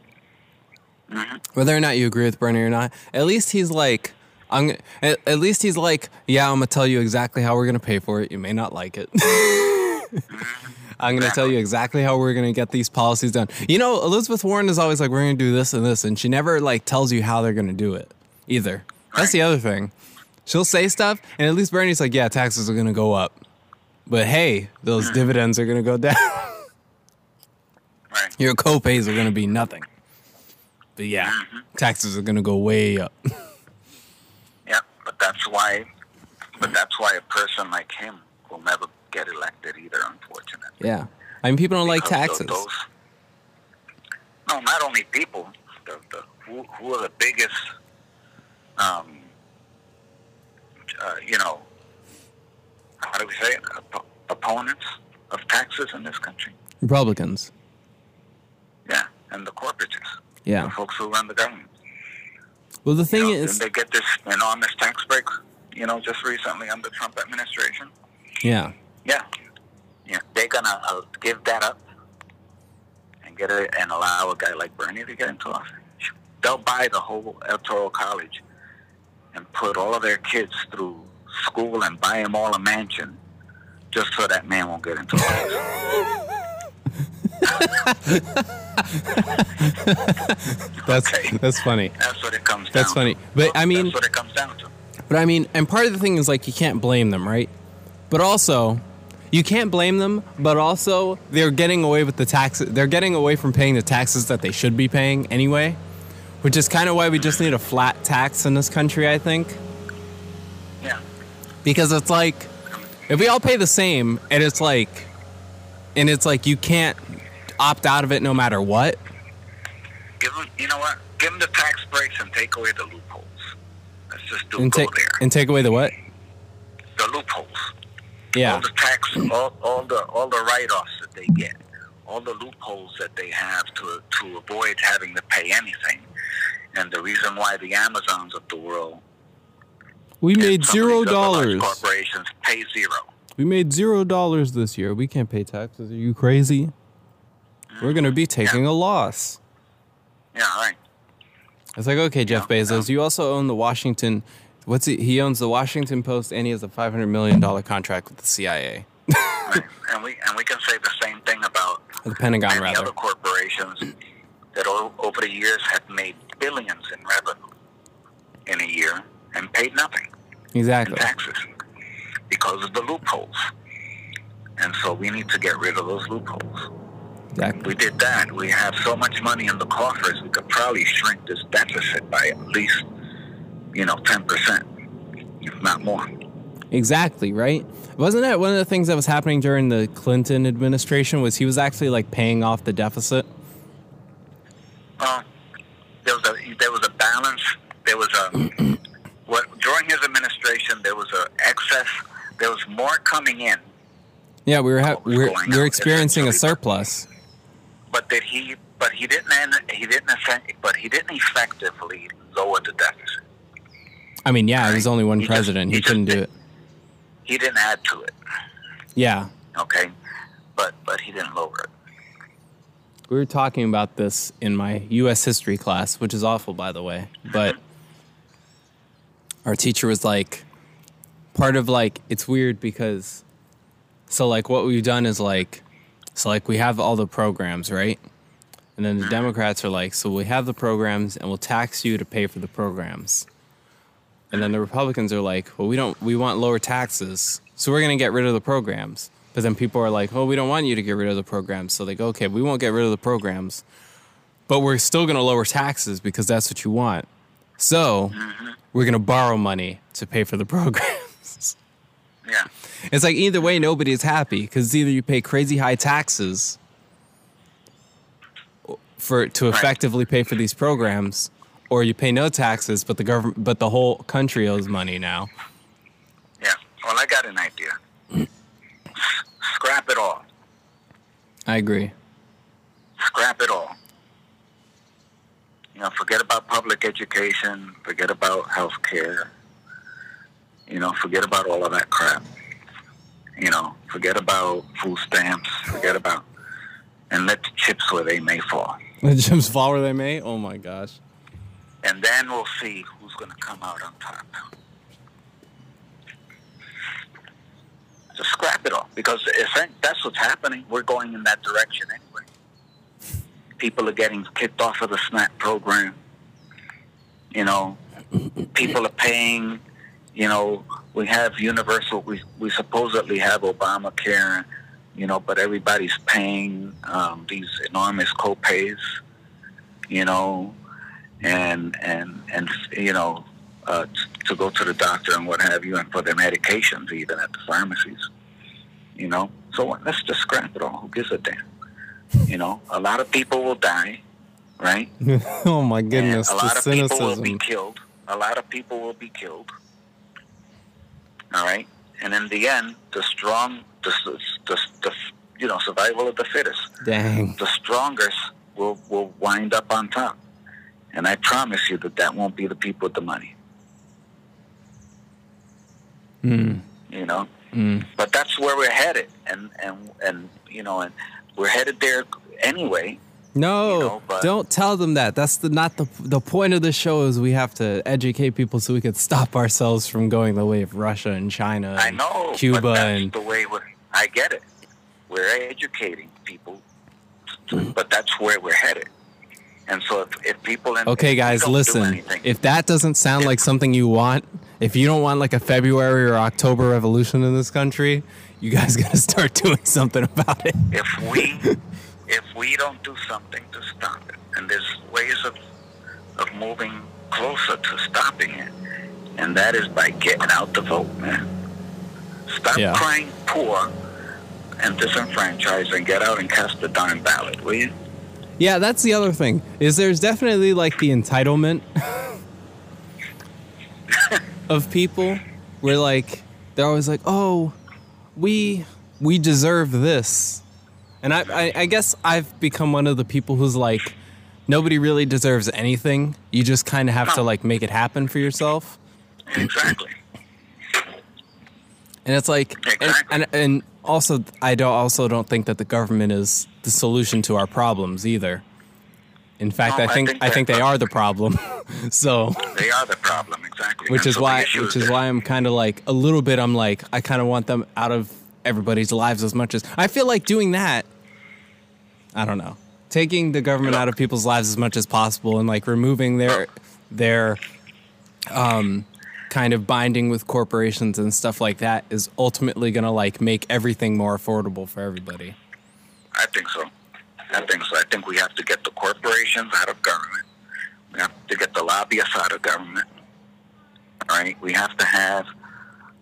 Mm-hmm. Whether or not you agree with Bernie or not, at least he's like, I'm, at, at least he's like, yeah, I'm gonna tell you exactly how we're gonna pay for it. You may not like it. I'm gonna tell you exactly how we're gonna get these policies done. You know, Elizabeth Warren is always like, we're gonna do this and this, and she never like tells you how they're gonna do it either. That's the other thing. She'll say stuff, and at least Bernie's like, yeah, taxes are gonna go up, but hey, those dividends are gonna go down. Right. Your copays are gonna be nothing. But yeah, taxes are gonna go way up. Yeah, but that's why, but that's why a person like him will never get elected either, unfortunately. yeah, I mean, people don't like taxes. Those, no, not only people. The, the who, who are the biggest, um, uh, you know, how do we say it? Op- opponents of taxes in this country. Republicans. Yeah, and the corporates, Yeah. the folks who run the government. Well, the You thing know, is, they get this enormous tax break? You know, just recently under the Trump administration. yeah, Yeah, yeah, they're gonna uh, give that up and get it and allow a guy like Bernie to get into office. They'll buy the whole electoral college and put all of their kids through school and buy them all a mansion just so that man won't get into office. that's Okay. that's funny. That's what it comes down. That's to. funny. But, I mean- that's what it comes down to. But I mean, and part of the thing is like you can't blame them, right? But also, you can't blame them. But also, they're getting away with the taxes. They're getting away from paying the taxes that they should be paying anyway, which is kind of why we just need a flat tax in this country. I think Yeah, because it's like if we all pay the same, and it's like, and it's like you can't opt out of it no matter what. give them. You know what? Give them the tax breaks and take away the loopholes. Let's just do And go take there. and take away the what? The loopholes. Yeah. all the tax, all, all the all the write-offs that they get, all the loopholes that they have to to avoid having to pay anything, and the reason why the Amazons of the world, We made zero these other large dollars. corporations pay zero. We made zero dollars this year. We can't pay taxes. Are you crazy? We're gonna be mm-hmm. taking a loss. Yeah, right. It's like, okay, Jeff Yeah, Bezos, you also own the Washington. What's he? He owns the Washington Post, and he has a five hundred million dollar contract with the CIA, right. and we and we can say the same thing about the Pentagon, many rather. other corporations that over the years have made billions in revenue in a year and paid nothing. in Exactly. taxes because of the loopholes. And so we need to get rid of those loopholes. Exactly. We did that. We have so much money in the coffers, we could probably shrink this deficit by at least, you know, 10%, if not more. Exactly. Right. Wasn't that one of the things that was happening during the Clinton administration? Was he was actually like paying off the deficit? Uh, there was a there was a balance. There was a what during his administration there was a excess. There was more coming in, Yeah, we were ha- was we're, we're experiencing a surplus. but that he but he didn't he didn't but he didn't effectively lower the deficit. I mean, yeah, he was only one He just- president. he He couldn't do did- it. He didn't add to it. Yeah. okay? But but he didn't lower it. We were talking about this in my U.S. history class, which is awful, by the way. But mm-hmm. our teacher was like, part of like, it's weird because, so like, what we've done is like, so like, we have all the programs, right? And then the mm-hmm. Democrats are like, so we have the programs and we'll tax you to pay for the programs. And then the Republicans are like, well, we don't, we want lower taxes. So we're going to get rid of the programs. But then people are like, oh, we don't want you to get rid of the programs. So they go, okay, we won't get rid of the programs, but we're still going to lower taxes because that's what you want. So mm-hmm. we're going to borrow money to pay for the programs. Yeah. it's like either way, nobody's happy because either you pay crazy high taxes for to effectively pay for these programs, or you pay no taxes, but the government, but the whole country owes money now. Yeah. Well, I got an idea. Scrap it all. I agree. Scrap it all. You know, forget about public education. Forget about health care. You know, forget about all of that crap. You know, forget about food stamps. Forget about, and let the chips where they may fall. The chips fall where they may. Oh my gosh. And then we'll see who's going to come out on top. Just scrap it all because if that's what's happening. We're going in that direction anyway. People are getting kicked off of the SNAP program. You know, people are paying. You know, we have universal. We we supposedly have Obamacare. You know, but everybody's paying um, these enormous copays. You know, and and and you know uh, to go to the doctor and what have you, and for their medications even at the pharmacies. You know, so let's just scrap it all. Who gives a damn? You know, a lot of people will die, right? oh my goodness, and a lot of cynicism. people will be killed. A lot of people will be killed. All right, and in the end, the strong, the, the, the you know, survival of the fittest. Dang. The strongest will will wind up on top. And I promise you that that won't be the people with the money. Mm. You know, mm. but that's where we're headed, and and and you know, and we're headed there anyway. No, you know, don't tell them that. That's the not the the point of the show. Is we have to educate people so we can stop ourselves from going the way of Russia and China. I know Cuba and the way we're. I get it. We're educating people, but that's where we're headed. And so if, if people in, okay, guys, listen. Anything, if that doesn't sound like something you want, if you don't want like a February or October revolution in this country, you guys got to start doing something about it. If we if we don't do something to stop it, and there's ways of of moving closer to stopping it, and that is by getting out the vote, man. Stop yeah. crying poor and disenfranchised, and get out and cast the darn ballot, will you? Yeah, that's the other thing. Is there's definitely like the entitlement of people where like they're always like, "Oh, we we deserve this," and I, I I guess I've become one of the people who's like, nobody really deserves anything. You just kind of have to like make it happen for yourself. Exactly. And it's like, exactly. and, and, and also I don't also don't think that the government is the solution to our problems either. In fact, no, I think I think, I think they are the problem. so they are the problem exactly. Which is why which is why I'm kind of like a little bit I'm like I kind of want them out of everybody's lives as much as I feel like doing that I don't know. Taking the government out of people's lives as much as possible and like removing their their um kind of binding with corporations and stuff like that is ultimately going to like make everything more affordable for everybody. I think so. I think so. I think we have to get the corporations out of government. We have to get the lobbyists out of government. All right. We have to have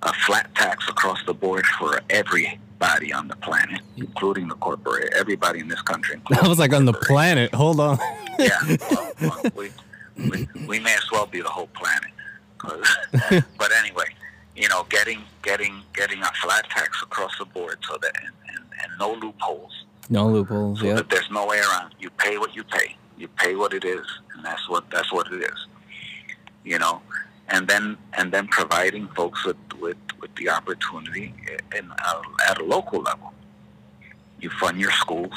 a flat tax across the board for everybody on the planet, including the corporate. Everybody in this country. I was like on the planet. Hold on. yeah. Well, well, we, we, we may as well be the whole planet. but anyway, you know, getting getting getting a flat tax across the board so that and, and, and no loopholes. No loopholes. So yep. there's no way around. You pay what you pay. You pay what it is, and that's what that's what it is. You know, and then and then providing folks with with, with the opportunity in, uh, at a local level. You fund your schools,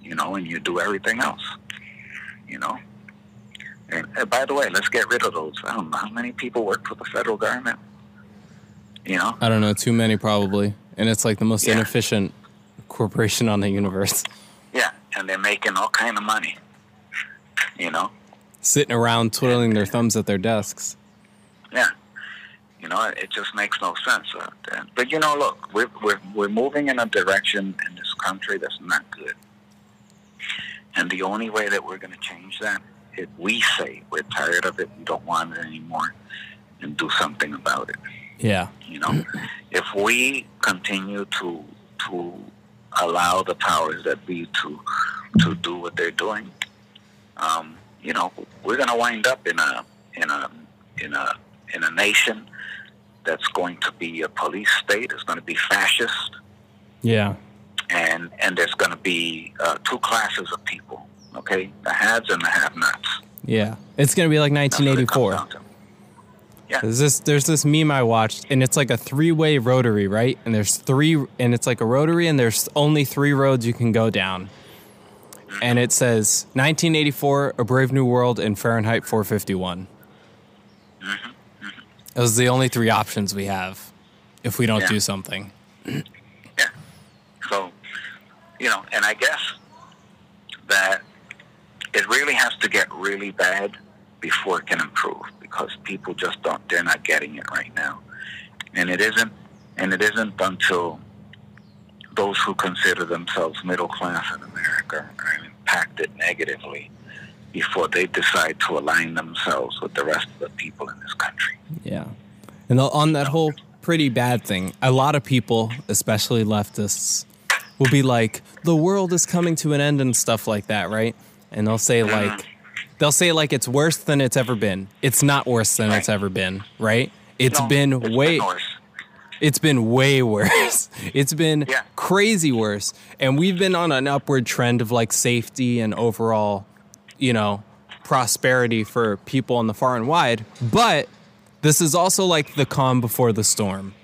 you know, and you do everything else. You know, and, and by the way, let's get rid of those. I don't know how many people work for the federal government. You know, I don't know, too many probably, and it's like the most yeah. inefficient corporation on the universe. Yeah, and they're making all kind of money. You know, sitting around twiddling and, their thumbs at their desks. Yeah, you know, it just makes no sense. Uh, but you know, look, we're we're we're moving in a direction in this country that's not good, and the only way that we're going to change that if we say we're tired of it and don't want it anymore, and do something about it. Yeah. You know, if we continue to to allow the powers that be to to do what they're doing, um, you know, we're going to wind up in a in a in a in a nation that's going to be a police state. It's going to be fascist, Yeah. and and there's going to be uh, two classes of people. Okay, the haves and the have-nots. Yeah. It's going to be like That's what it comes 1984. To. There's this there's this meme I watched and it's like a three-way rotary, right? And there's three and it's like a rotary and there's only 3 roads you can go down. And it says 1984, A Brave New World and Fahrenheit 451. Mm-hmm. Those are the only three options we have if we don't Yeah. do something. Yeah. So, you know, and I guess that it really has to get really bad before it can improve because people just don't, they're not getting it right now. And it isn't, and it isn't until those who consider themselves middle class in America are impacted negatively before they decide to align themselves with the rest of the people in this country. Yeah. And on that whole pretty bad thing, a lot of people, especially leftists, will be like, the world is coming to an end and stuff like that, right? And they'll say, like, they'll say, like, it's worse than it's ever been. It's not worse than it's ever been, right? It's No, been it's way. worse. It's been way worse. It's been Yeah. crazy worse. And we've been on an upward trend of like safety and overall, you know, prosperity for people on the far and wide. But this is also like the calm before the storm,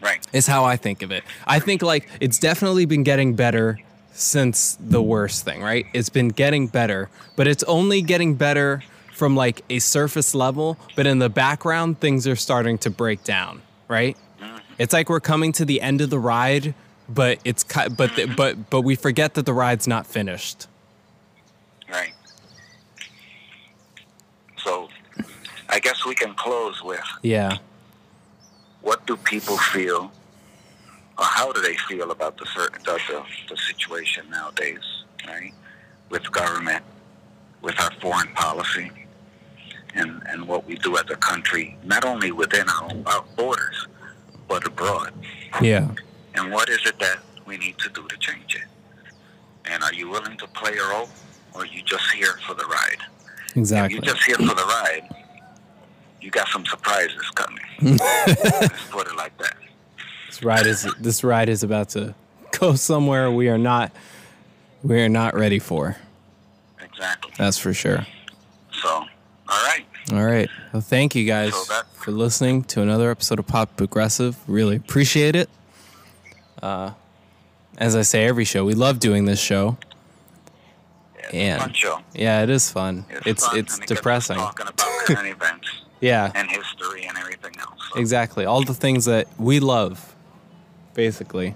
Right. is how I think of it. I think like it's definitely been getting better since the worst thing, right? It's been getting better, but it's only getting better from like a surface level, but in the background, things are starting to break down, right? Mm-hmm. It's like we're coming to the end of the ride, but it's cut, but the, mm-hmm. but but we forget that the ride's not finished. Right. So, I guess we can close with Yeah. what do people feel, how do they feel about the the, the, the situation nowadays, right? With government, with our foreign policy, and and what we do as a country, not only within our, our borders, but abroad. Yeah. And what is it that we need to do to change it? And are you willing to play a role, or are you just here for the ride? Exactly. If you're just here for the ride, you got some surprises coming. Let's put it like that. This ride is this ride is about to go somewhere we are not we are not ready for. Exactly. That's for sure. So, all right. All right. Well, thank you guys So that- for listening to another episode of Pop Aggressive. Really appreciate it. Uh, as I say every show, we love doing this show. Yeah, it's And- a fun show. Yeah, it is fun. It's It's fun, it's and it gets us depressing. Talking about current events Yeah, and history and everything else. So, exactly. All the things that we love, basically.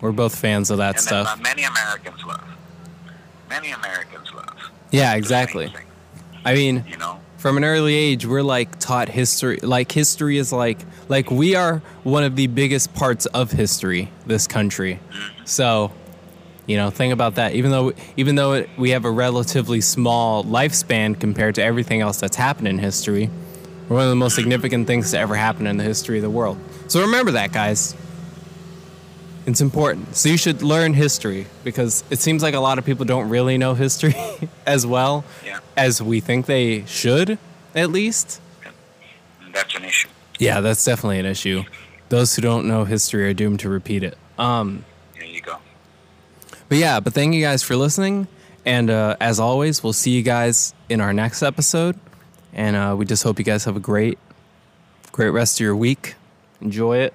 We're both fans of that and stuff. uh, many Americans love. Many Americans love. Yeah, exactly. I mean, you know. from an early age we're like taught history like history is like like we are one of the biggest parts of history this country so you know think about that even though even though it, we have a relatively small lifespan compared to everything else that's happened in history we're one of the most significant things to ever happen in the history of the world so remember that guys it's important so you should learn history because it seems like a lot of people don't really know history as well Yeah. as we think they should, at least. And that's an issue. Yeah, that's definitely an issue. Those who don't know history are doomed to repeat it. Um, There you go. but yeah, but thank you guys for listening. And uh, as always, we'll see you guys in our next episode. And uh, we just hope you guys have a great, great rest of your week. Enjoy it.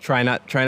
Try not try